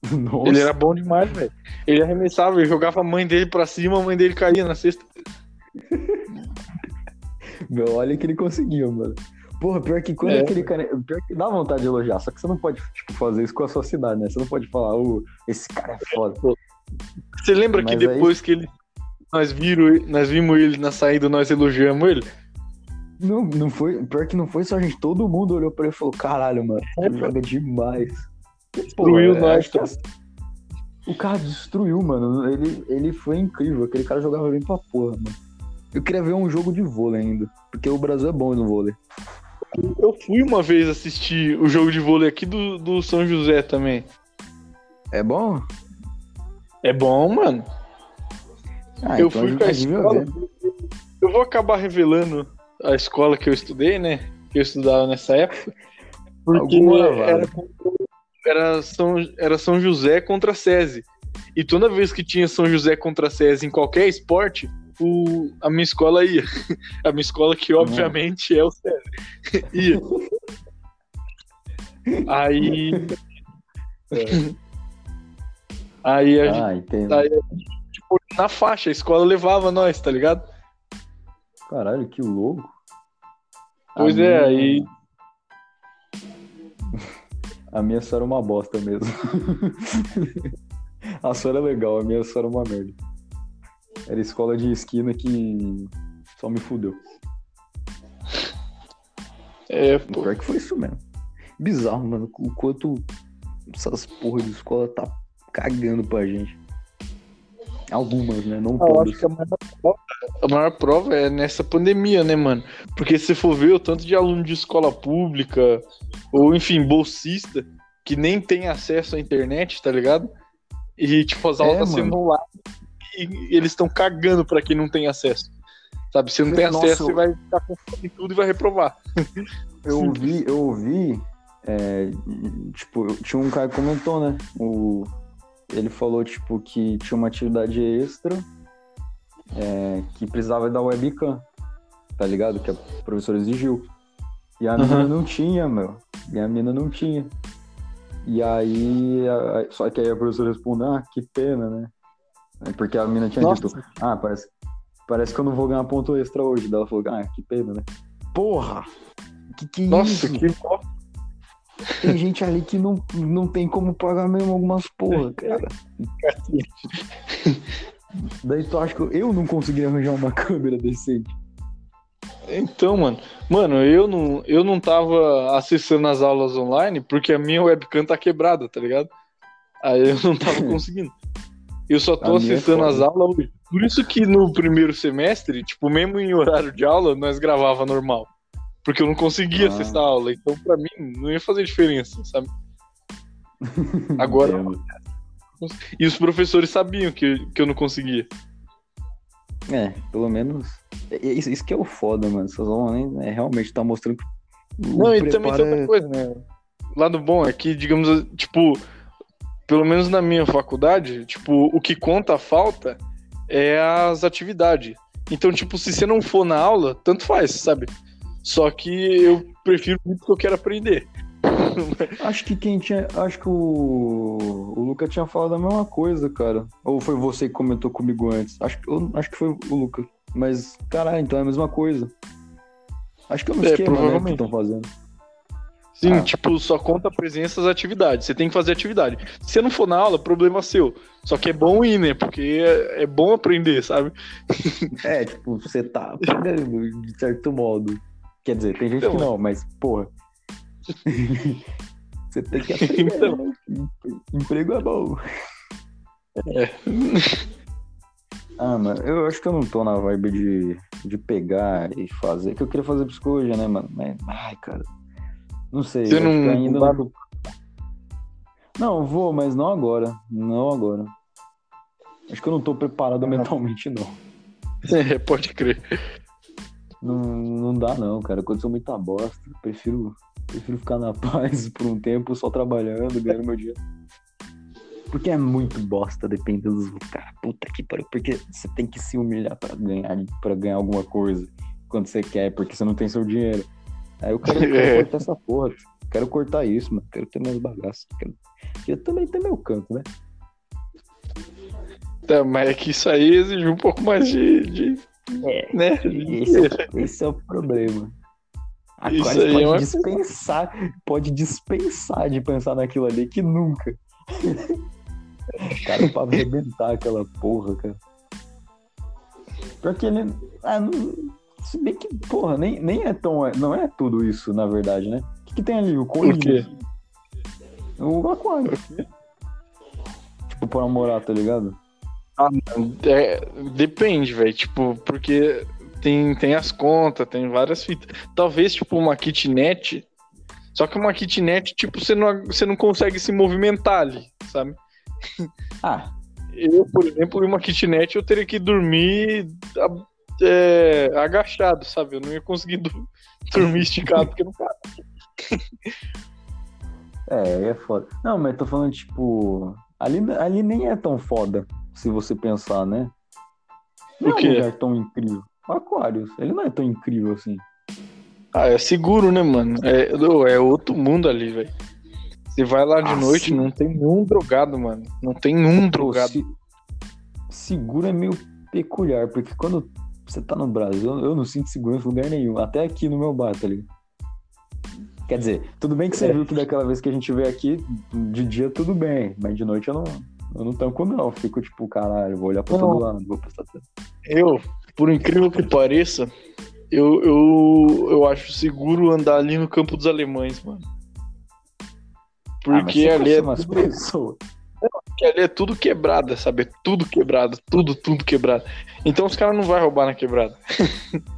<laughs> Nossa.
Ele era bom demais, velho. Ele arremessava, ele jogava a mãe dele pra cima, a mãe dele caía na cesta. <laughs>
Meu, olha que ele conseguiu, mano. Porra, pior que quando
É.
aquele cara. Pior que dá vontade de elogiar, só que você não pode, tipo, fazer isso com a sua cidade, né? Você não pode falar, ô, esse cara é foda.
Você lembra que
Mas aí-
depois que ele nós viram, nós vimos ele na saída, nós elogiamos ele?
Não, não foi. Pior que não foi só a gente, todo mundo olhou pra ele e falou, caralho, mano, ele joga demais.
Destruiu
Pô,
nós,
acho que é- O cara destruiu, mano. Ele, ele foi incrível. Aquele cara jogava bem pra porra, mano. Eu queria ver um jogo de vôlei ainda. Porque o Brasil é bom no vôlei.
Eu fui uma vez assistir o jogo de vôlei aqui do, do São José também.
É bom?
É bom, mano.
Ah,
eu
então
fui com a escola. Eu vou acabar revelando a escola que eu estudei, né? Que eu estudava nessa época. Porque
Alguma lavada.
era, era, São, era São José contra SESI. E toda vez que tinha São José contra SESI em qualquer esporte, o, a minha escola ia. <laughs> A minha escola, que obviamente é o SESI. <laughs> Ia. Aí. Aí a gente
Ah, entendo.
Aí, tipo, na faixa, a escola levava nós, tá ligado?
Caralho, que louco.
Pois
A
é,
minha-
aí. <laughs>
A minha só era uma bosta mesmo. <laughs> a sua era legal, a minha só era uma merda. Era escola de esquina que só me fudeu.
É, pô.
pior que foi isso mesmo. Bizarro, mano. O quanto essas porra de escola tá cagando pra gente. Algumas, né? Não todas.
que a maior, prova, a maior prova é nessa pandemia, né, mano? Porque se for ver o tanto de aluno de escola pública, ou enfim, bolsista, que nem tem acesso à internet, tá ligado? E, tipo, as aulas
É,
tá sendo online e eles estão cagando pra quem não tem acesso. Sabe, você não tem
Nossa,
acesso,
eu-
você vai ficar com fome em tudo e vai reprovar. <laughs>
Eu ouvi, eu ouvi, é, tipo, tinha um cara que comentou, né? O, ele falou, tipo, que tinha uma atividade extra é, que precisava da webcam, tá ligado? Que a professora exigiu. E a mina
Aham.
não tinha, meu. E a mina não tinha. E aí, a- a- só que aí a professora respondeu, ah, que pena, né? Porque a mina tinha
Nossa.
dito, ah, parece, parece que eu não vou ganhar ponto extra hoje. Daí ela falou, ah, que pena, né? Porra! Que que
Nossa,
isso?
que.
Tem gente ali que não, não tem como pagar mesmo algumas porra, cara. <laughs> Daí tu acha que eu, não consegui arranjar uma câmera decente?
Então, mano, mano, eu não, eu não tava acessando as aulas online porque a minha webcam tá quebrada, tá ligado? Aí eu não tava <laughs> conseguindo. Eu só tô
A é
acessando as aulas hoje. Por isso que no primeiro semestre, tipo, mesmo em horário de aula, nós gravava normal. Porque eu não conseguia
Ah.
acessar a aula. Então, pra mim, não ia fazer diferença, sabe? <laughs> Agora, e os professores sabiam que, que eu não conseguia.
É, pelo menos. é- Isso, isso que é o foda, mano. Essas online é, realmente tá mostrando que.
Não, e também tem outra
é-
coisa, né? Lado bom é que, digamos, tipo, pelo menos na minha faculdade, tipo, o que conta a falta é as atividades. Então, tipo, se você não for na aula, tanto faz, sabe? Só que eu prefiro muito porque eu quero aprender. <laughs>
Acho que quem tinha. Acho que o. O Luca tinha falado a mesma coisa, cara. Ou foi você que comentou comigo antes? Acho, que- eu, acho que foi o Luca. Mas, caralho, então é a mesma coisa. Acho que é um
É,
esquema, né, que
provavelmente.
estão fazendo.
Sim,
Ah.
tipo, só conta a presença das atividades. Você tem que fazer atividade. Se você não for na aula, problema seu. Só que é bom ir, né? Porque é, é bom aprender, sabe?
É, tipo, você tá pagando de certo modo. Quer dizer, tem gente que
Então.
não, mas, porra. <laughs> você tem que <laughs> aprender.
Então.
né? Emprego é bom.
É. <laughs>
Ah, mano, eu acho que eu não tô na vibe de, de pegar e fazer. Que eu queria fazer psicologia, né, mano? Mas, ai, cara. Não sei.
Você
que
não-
ainda
não
não. Não, vou, mas não agora. Não agora. Acho que eu não tô preparado mentalmente, não.
É, pode crer.
Não, não dá não, cara. Aconteceu muita bosta. Prefiro, prefiro ficar na <laughs> paz por um tempo só trabalhando, ganhando meu dinheiro. Porque é muito bosta dependendo dos cara. Puta que pariu. Porque você tem que se humilhar pra ganhar, para ganhar alguma coisa quando você quer, porque você não tem seu dinheiro. Aí eu quero, <laughs> quero
É.
cortar essa porra. Quero cortar isso, mano. Quero ter meus bagaços. Quero... Eu também tenho meu canto, né?
Tá, mas é que isso aí exige um pouco mais de. de
É.
né?
Esse é, o- esse é o problema. Agora
Isso é
pode
uma-
dispensar, pode dispensar de pensar naquilo ali que nunca. cara, pra arrebentar aquela porra, cara. Porque ele. Ah, não- se bem que, porra, nem, nem é tão. Não é tudo isso, na verdade, né? O que, que tem ali? O cone?
Por quê?
O aquário. Tipo, pra namorar, tá ligado?
Ah, é, depende, velho. Tipo, porque tem, tem as contas, tem várias fitas. Talvez, tipo, uma kitnet. Só que uma kitnet, tipo, você não, você não consegue se movimentar ali, sabe?
Ah,
Eu, por exemplo, em uma kitnet, eu teria que dormir é, agachado, sabe? Eu não ia conseguir <laughs> dormir esticado, porque não cabe.
é, é foda. Não, mas tô falando, tipo. Ali, ali nem é tão foda, se você pensar, né? Não
O
é
quê?
um lugar tão incrível. O Aquários, ele não é tão incrível assim.
Ah, é seguro, né, mano? É, é outro mundo ali, velho. Você vai lá de
Ah,
noite,
sim.
não tem nenhum drogado, mano. Não tem um drogado.
se- Seguro é meio peculiar, porque quando você tá no Brasil, eu não sinto segurança em lugar nenhum. Até aqui no meu bar, tá ligado? Quer dizer, tudo bem que você
É.
viu que daquela vez que a gente veio aqui, de dia tudo bem, mas de noite eu não, eu não tanco não. Fico tipo, caralho, vou olhar pra
Não.
todo lado, vou prestar atenção.
Eu, por incrível que pareça, eu, eu, eu acho seguro andar ali no Campo dos Alemães, mano.
Ah,
Porque
você
ali, é
umas
tudo,
pessoas.
porque ali é tudo quebrada, sabe? É tudo quebrado, tudo, tudo quebrado. Então os caras não vão roubar na quebrada. <laughs>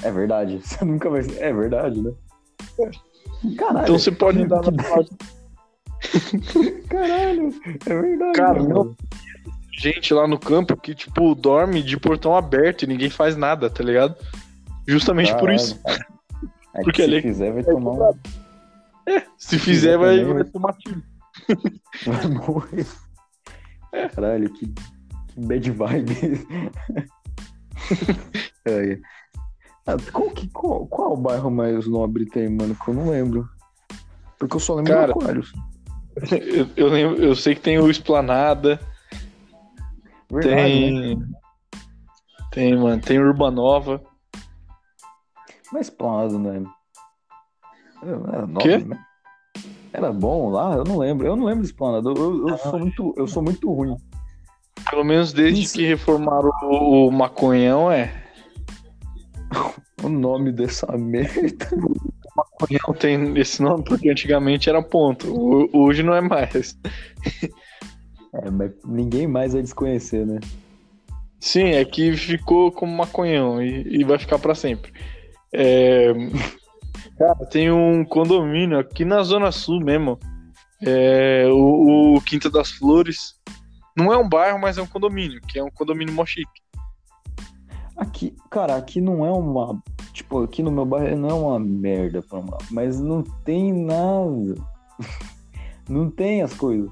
É verdade. Você nunca vai. É verdade, né? Caralho.
Então você pode <laughs> andar na <laughs>
Caralho, é verdade.
Cara,
mano.
gente lá no campo que, tipo, dorme de portão aberto e ninguém faz nada, tá ligado? Justamente por
Caralho.
isso.
É que
Porque
se fizer, vai tomar um.
Se fizer, vai, vai tomar tiro.
Vai <laughs> morrer. Caralho, que, que bad vibe. <laughs> Ah, qual, que, qual, qual bairro mais nobre tem, mano? Que eu não lembro. Porque eu só lembro
Cara,
do Aquários.
Eu, eu, lembro, eu sei que tem o Esplanada,
Verdade, né?
tem. Tem, mano, tem Urbanova.
Mas Planado, né? Era
Quê?
né? Era bom lá? Eu não lembro. Eu não lembro desse Planado. Eu, eu, sou muito, eu sou muito ruim.
Pelo menos desde
Isso.
que reformaram o, o Maconhão, é. <laughs>
O nome dessa merda.
Maconhão tem esse nome porque antigamente era ponto. Hoje não é mais.
É, mas ninguém mais vai desconhecer, né?
Sim, é que ficou como Maconhão e, e vai ficar pra sempre. É, Cara, tem um condomínio aqui na Zona Sul mesmo. É, o, o Quinta das Flores. Não é um bairro, mas é um condomínio, que é um condomínio mó chique.
Aqui, cara, aqui não é uma. Tipo, aqui no meu bairro não é uma merda, mas não tem nada. <laughs> não tem as coisas.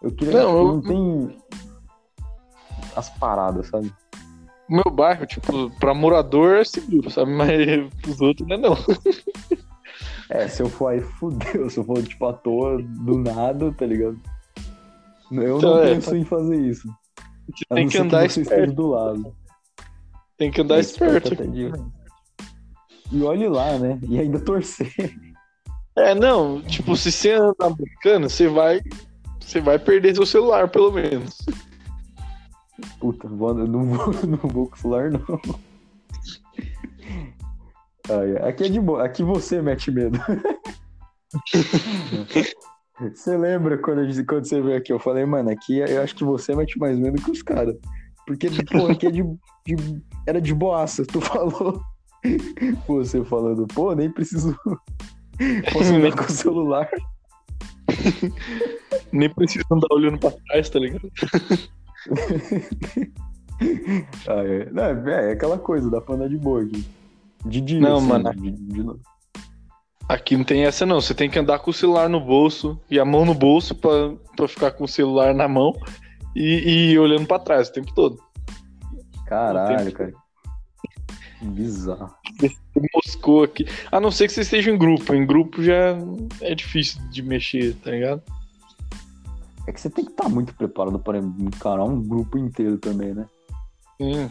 Eu queria.
Não,
tipo,
eu-
não tem as paradas, sabe?
O meu bairro, tipo, pra morador é seguro, sabe? Mas pros outros não é não. <laughs>
É, se eu for aí, fudeu. Se eu for, tipo, à toa, do nada, tá ligado? Eu
Então,
não
é,
penso em fazer isso.
Você tem
não
que andar
esteja
esperto.
do lado.
Tem que andar esperto.
de- E olhe lá, né? E ainda torcer.
É, não, tipo, se você andar brincando, você vai. Você vai perder seu celular, pelo menos.
Puta, eu não vou, <laughs> não vou com o celular, não. Aqui é de boa. Aqui você mete medo. <laughs> Você lembra quando, quando você veio aqui? Eu falei, mano, aqui eu acho que você mete mais medo que os caras. Porque, <laughs> pô, aqui é de, de- Era de boaça. Tu <laughs> falou. Você falando, pô, nem preciso. <laughs> Posso andar com o celular.
Nem precisa andar olhando pra trás, tá ligado?
Ah, é. Não, é, é aquela coisa, dá pra andar de boa aqui. De dia,
Não,
assim,
mano.
de- de.
Aqui não tem essa, não. Você tem que andar com o celular no bolso e a mão no bolso pra, pra ficar com o celular na mão e, e olhando pra trás o tempo todo.
Caralho, cara. Bizarro.
Moscou aqui. A não ser que você esteja em grupo. Em grupo já é difícil de mexer, tá ligado?
É que você tem que estar muito preparado para encarar um grupo inteiro também, né?
Sim.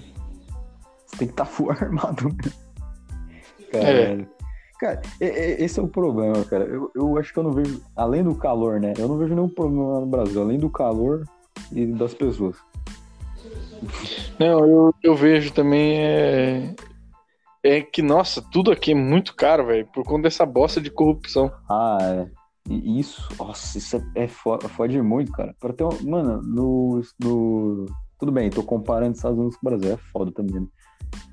Você tem que estar full <laughs> armado mesmo. Caralho. Cara, e- e- esse é o problema, cara. Eu, eu acho que eu não vejo, além do calor, né? Eu não vejo nenhum problema lá no Brasil, além do calor e das pessoas.
Não, eu, eu vejo também é, é que, nossa, tudo aqui é muito caro, velho, por conta dessa bosta de corrupção.
Ah, é. Isso, nossa, isso é, é fo- fode muito, cara. Pra ter um, mano, no, no. Tudo bem, tô comparando Estados Unidos com o Brasil, é foda também, né?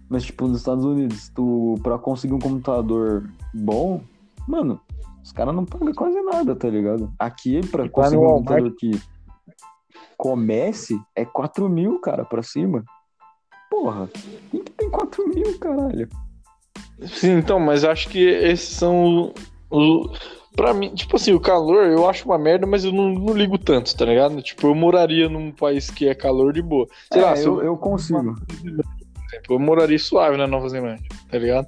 Mas, tipo, nos Estados Unidos, tu, pra conseguir um computador bom, mano, os caras não pagam quase nada, tá ligado? Aqui, pra
E tá
conseguir um computador que comece, é 4 mil, cara, pra cima. Porra, quem que tem 4 mil, caralho?
Sim, então, mas acho que esses são o. Pra mim, tipo assim, o calor eu acho uma merda, mas eu não, não ligo tanto, tá ligado? Tipo, eu moraria num país que é calor de boa. Sei
É,
lá,
eu,
eu,
eu consigo.
eu moraria suave na Nova Zelândia, tá ligado?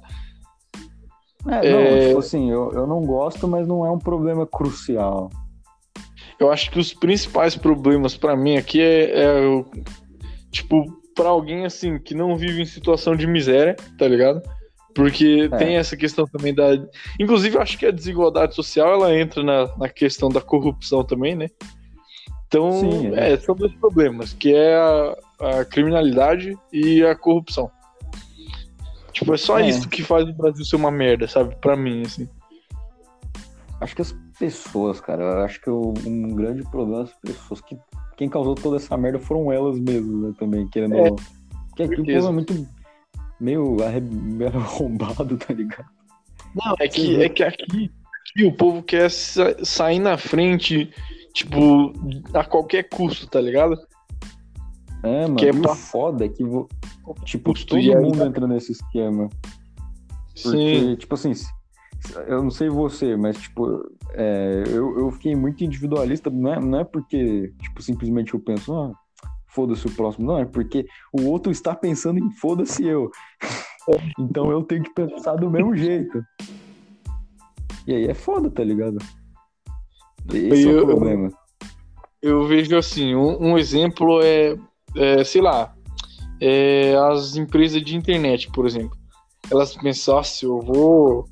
É, não,
É.
tipo assim, eu, eu não gosto, mas não é um problema crucial.
Eu acho que os principais problemas pra mim aqui é, é tipo, pra alguém assim que não vive em situação de miséria, tá ligado? Porque
É.
tem essa questão também da. Inclusive, eu acho que a desigualdade social ela entra na, na questão da corrupção também, né? Então,
Sim, é.
é, são dois problemas, que é a, a criminalidade e a corrupção. Tipo, é só
É.
isso que faz o Brasil ser uma merda, sabe? Pra mim, assim.
Acho que as pessoas, cara, eu acho que um grande problema é as pessoas que quem causou toda essa merda foram elas mesmas, né, também, querendo
É,
ou não. Porque aqui o povo é muito meio arre- meio arrombado, tá ligado?
Não, é que, é que aqui, aqui o povo quer sa- sair na frente, tipo, a qualquer custo, tá ligado?
É, mano,
Que é pra-
foda é que, vo- tipo, todo mundo entra nesse esquema. Porque, tipo assim, se- eu não sei você, mas, tipo, é, eu, eu fiquei muito individualista, não é, não é porque, tipo, simplesmente eu penso, ah, foda-se o próximo, não, é porque o outro está pensando em foda-se eu. <laughs> então eu tenho que pensar do mesmo jeito. E aí é foda, tá ligado? Esse é
Eu-
o problema.
Eu vejo assim, um, um exemplo é, é, sei lá, é, as empresas de internet, por exemplo. Elas pensam, se eu vou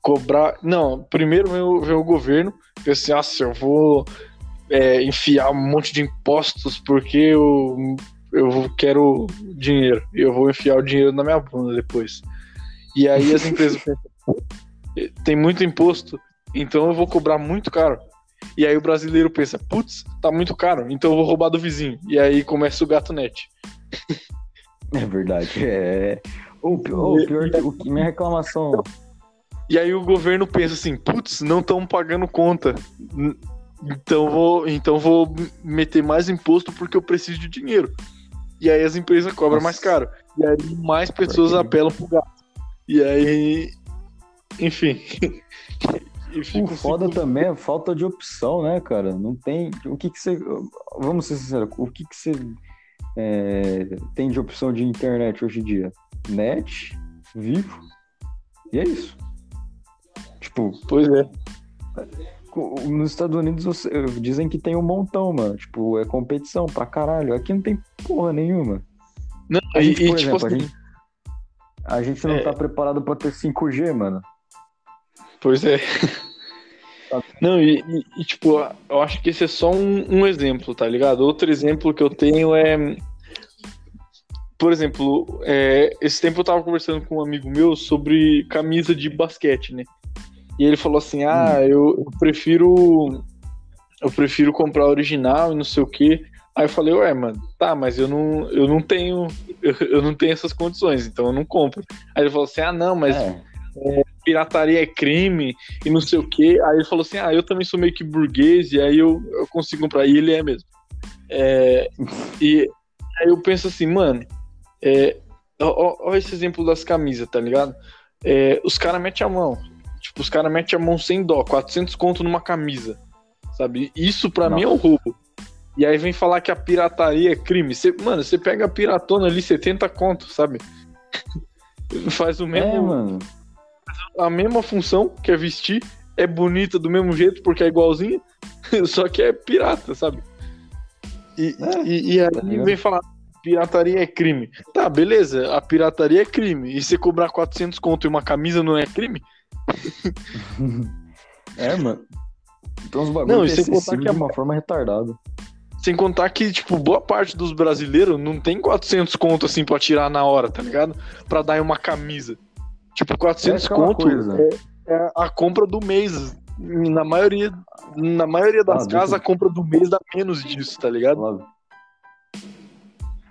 cobrar. Não, primeiro vem o, governo, pensa assim, ah, se eu vou é, enfiar um monte de impostos porque eu, eu quero dinheiro. Eu vou enfiar o dinheiro na minha bunda depois. E aí as <laughs> empresas pensam, tem muito imposto, então eu vou cobrar muito caro. E aí o brasileiro pensa, putz, tá muito caro, então eu vou roubar do vizinho. E aí começa o gato net. <laughs>
É verdade. É. O pior, o pior o que minha reclamação.
E aí o governo pensa assim, putz, não estão pagando conta. Então vou, então vou meter mais imposto porque eu preciso de dinheiro. E aí as empresas cobram
Nossa.
mais caro. E aí mais pessoas apelam pro gato. E aí, enfim. <laughs>
O foda
ciclo-
também é falta de opção, né, cara? Não tem. O que que você. Vamos ser sinceros, o que que você é, tem de opção de internet hoje em dia? Net, vivo, e é isso. Tipo,
Pois é.
nos Estados Unidos dizem que tem um montão, mano. Tipo, é competição pra caralho. Aqui não tem porra nenhuma.
Não,
A
e,
gente,
e,
por
tipo
exemplo, a
assim,
gente, a gente não
É.
tá preparado pra ter 5G, mano.
Pois é. <laughs> Não, e, e- e, tipo, eu acho que esse é só um, um exemplo, tá ligado? Outro exemplo que eu tenho é. Por exemplo, é, esse tempo eu tava conversando com um amigo meu sobre camisa de basquete, né? E ele falou assim: ah, eu, eu prefiro. Eu prefiro comprar original e não sei o quê. Aí eu falei, ué, mano, tá, mas eu não, eu não tenho. Eu, <laughs> eu não tenho essas condições, então eu não compro. Aí ele falou assim: ah, não, mas
É.
pirataria é crime e não sei o que. Aí ele falou assim: Ah, eu também sou meio que burguês, e aí eu, eu consigo comprar. E ele é mesmo. É, <laughs> e aí eu penso assim, mano, é, ó- ó esse exemplo das camisas, tá ligado? É, os caras metem a mão. Os caras metem a mão sem dó, 400 conto numa camisa. Sabe? Isso pra mim é um roubo. E aí vem falar que a pirataria é crime. Cê, mano, você pega a piratona ali, 70 conto, sabe? <laughs> Faz o mesmo,
É, mano.
a mesma função, que é vestir, é bonita do mesmo jeito porque é igualzinha, <laughs> só que é pirata, sabe? E,
É,
e, e aí
tá
vem falar, pirataria é crime. Tá, beleza, a pirataria é crime. E você cobrar 400 conto em uma camisa não é crime? <laughs>
É, mano. Então os
Não,
bagulhos
e
é
sem contar que a-
de uma forma retardada.
Sem contar que, tipo, boa parte dos brasileiros não tem 400 conto assim pra tirar na hora, tá ligado? Pra dar uma camisa. Tipo, 400
É
conto
coisa.
é, é a compra do mês na maioria, na maioria das
Ah,
casas, a compra do mês dá menos disso, tá ligado?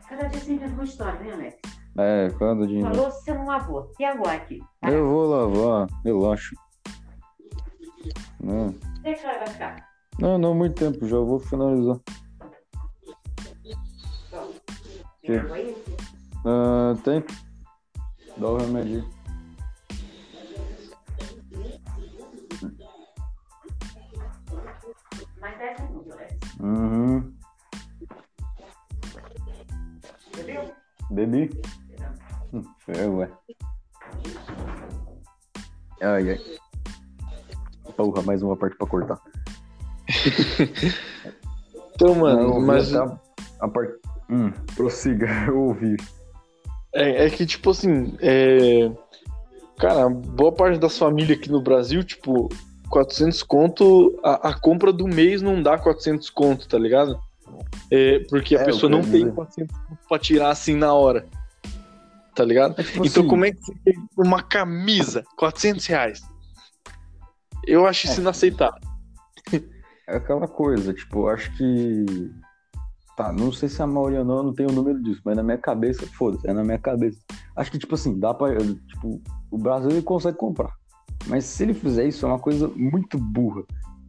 Cada dia você inventa uma história, né, Alex?
É, quando de.
Falou, você não lavou. E agora aqui?
Eu vou lavar, relaxa. Não,
Deixa que hora vai ficar.
não, não muito tempo, já vou finalizar.
Tem água aí?
Ah, tem? Dá o remédio.
Mais 10 minutos, Alex.
Uhum.
Entendeu?
Bebi? Hum, É, ué. Ai, ai. Porra, mais uma parte pra cortar. <laughs>
Então, mano,
ouvi
mas
até a, a parte. Hum, prossiga, <laughs> eu ouvi.
é, é que, tipo assim, é... cara, boa parte das famílias aqui no Brasil, tipo, 400 conto, a, a compra do mês não dá 400 conto, tá ligado? É, porque a
É,
pessoa não tem
dizer.
400 conto pra tirar assim na hora, tá ligado?
É tipo
Então,
assim,
como é que você tem uma camisa, 400 reais? Eu acho isso
É.
inaceitável. <laughs>
É aquela coisa, tipo, eu acho que. Tá, não sei se a maioria não, eu não tenho o número disso, mas na minha cabeça, foda-se, é na minha cabeça. Acho que, tipo assim, dá pra. Tipo, o Brasil ele consegue comprar. Mas se ele fizer isso, é uma coisa muito burra.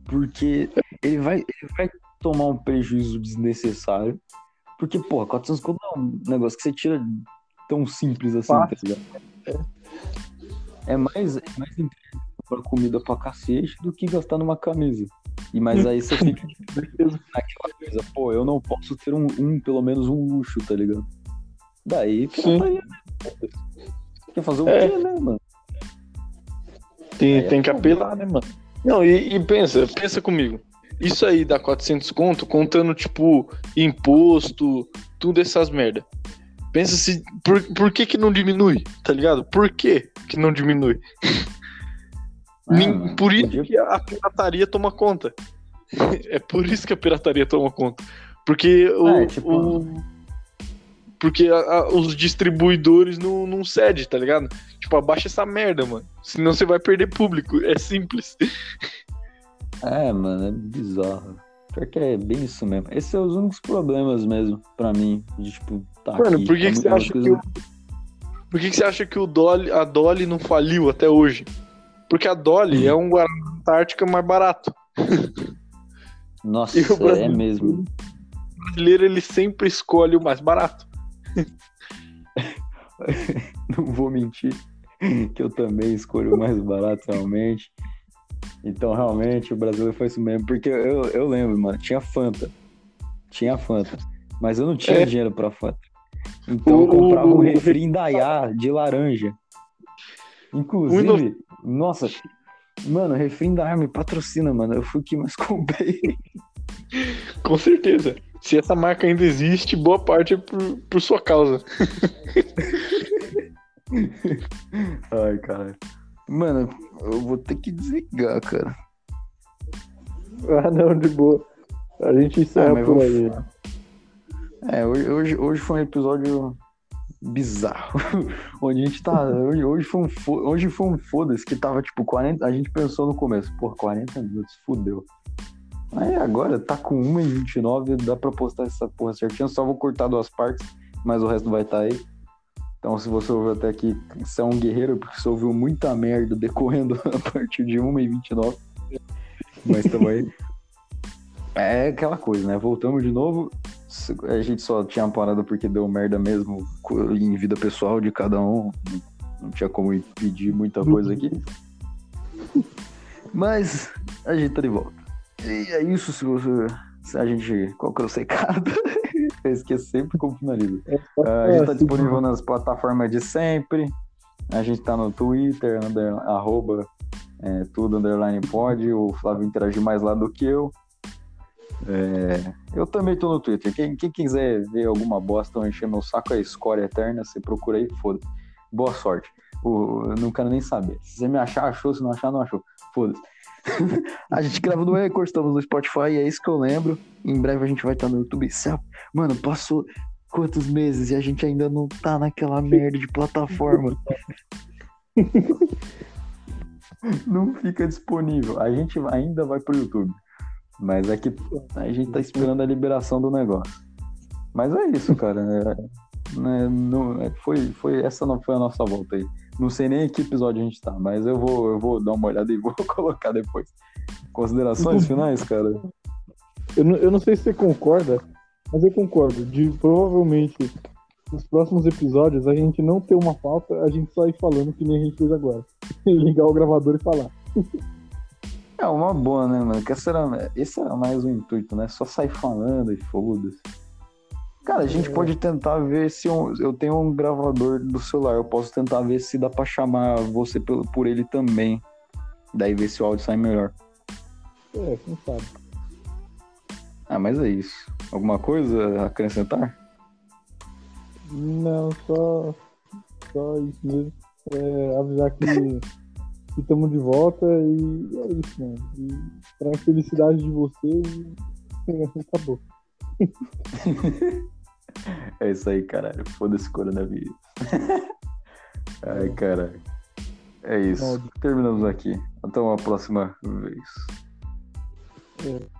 Porque ele vai, ele vai tomar um prejuízo desnecessário. Porque, porra, 400 conto não é um negócio que você tira tão simples assim, tá
Fácil.
ligado? É mais, é mais interessante comprar comida pra cacete do que gastar numa camisa. E mas aí você fica naquela coisa, pô, eu não posso ter um, um, pelo menos um luxo, tá ligado? Daí, pirataria, né? Quer fazer o
É.
quê, né, mano?
Tem,
Aí é
tem que
foda.
apelar, né, mano? Não, e, e pensa, pensa comigo. Isso aí dá 400 conto, contando, tipo, imposto, tudo essas merda. Pensa se. Por, por que que não diminui? Tá ligado? Por que que não diminui?
Mano,
por isso que a pirataria toma conta. <laughs> É por isso que a pirataria toma conta. Porque o.
É, tipo-
o- porque a- a- os distribuidores não, não cedem, tá ligado? Tipo, abaixa essa merda, mano. Senão você vai perder público. É simples. <laughs>
É, mano, é bizarro. Pior que é bem isso mesmo. Esses são os únicos problemas mesmo, pra mim. De, tipo, tá
Mano,
aqui,
por que,
é
que você acha que o. Por que, que você acha que o Dolly, a Dolly não faliu até hoje? Porque a Dolly é um Guaraná Antártica mais barato. <laughs>
Nossa, é mesmo.
O brasileiro, ele sempre escolhe o mais barato. <laughs>
Não vou mentir, que eu também escolho o mais barato, realmente. Então, realmente, o brasileiro foi isso mesmo. Porque eu, eu lembro, mano, tinha Fanta. Tinha Fanta. Mas eu não tinha
É.
dinheiro pra Fanta. Então eu comprava um refri Indaiá de laranja. Inclusive, nossa, mano, refri Indaiá me patrocina, mano. Eu fui o que mais <laughs> comprei.
Com certeza. Se essa marca ainda existe, boa parte é por, por sua causa. <laughs>
Ai, cara. Mano, eu vou ter que desligar, cara.
Ah, não, de boa. A gente encerra
Ah,
por aí.
É, hoje, hoje, hoje foi um episódio bizarro. <laughs> Onde a gente tá. Hoje, hoje foi um, fo- hoje foi um foda-se que tava tipo 40. A gente pensou no começo, porra, 40 minutos, fudeu. Aí agora tá com 1h29, dá pra postar essa porra certinho. Só vou cortar duas partes, mas o resto vai estar aí. Então, se você ouviu até aqui, você é um guerreiro, porque você ouviu muita merda decorrendo <laughs> a partir de 1h29. Mas tamo aí. <laughs> É aquela coisa, né? Voltamos de novo. A gente só tinha parado porque deu merda mesmo em vida pessoal de cada um. Não tinha como impedir muita coisa aqui. <laughs> Mas a gente tá de volta. E é isso, se você. Se a gente. Qual que é o secado? <laughs> Eu esqueço sempre como finaliza. Ah, a gente tá
É,
disponível nas plataformas de sempre. A gente tá no Twitter, under, arroba é, tudo underline pode. O Flávio interage mais lá do que eu. É, eu também tô no Twitter. Quem, quem quiser ver alguma bosta ou encher meu saco é escória eterna, você procura aí, foda Boa sorte. O, eu não quero nem saber. Se você me achar, achou. Se não achar, não achou. Foda-se. <laughs> a gente grava no Record, estamos no Spotify, é isso que eu lembro. Em breve a gente vai estar no YouTube. Se a- Mano, passou quantos meses e a gente ainda não tá naquela merda de plataforma. <laughs> não fica disponível. A gente ainda vai pro YouTube. Mas é que a gente tá esperando a liberação do negócio. Mas é isso, cara. É, <laughs> não- é, foi, foi, essa não foi a nossa volta aí. Não sei nem em que episódio a gente tá, mas eu vou, eu vou dar uma olhada e vou <laughs> colocar depois. Considerações finais, cara?
Eu não, eu não sei se você concorda, mas eu concordo. De provavelmente nos próximos episódios a gente não ter uma pauta, a gente só ir falando que nem a gente fez agora. <laughs> Ligar o gravador e falar.
É uma boa, né, mano? Que esse, era, esse era mais o intuito, né? Só sair falando e foda-se. Cara, a gente
É.
pode tentar ver se eu, eu tenho um gravador do celular. Eu posso tentar ver se dá pra chamar você por, por ele também. Daí ver se o áudio sai melhor.
É, quem sabe.
Ah, mas é isso. Alguma coisa a acrescentar?
Não, só, só isso mesmo. É, avisar que <laughs> estamos de volta e é isso, mano. E pra felicidade de vocês, <laughs> acabou. <laughs>
É isso aí, caralho. Foda-se coronavírus. <laughs> Ai, caralho. É isso. Terminamos aqui. Até uma próxima vez.
É.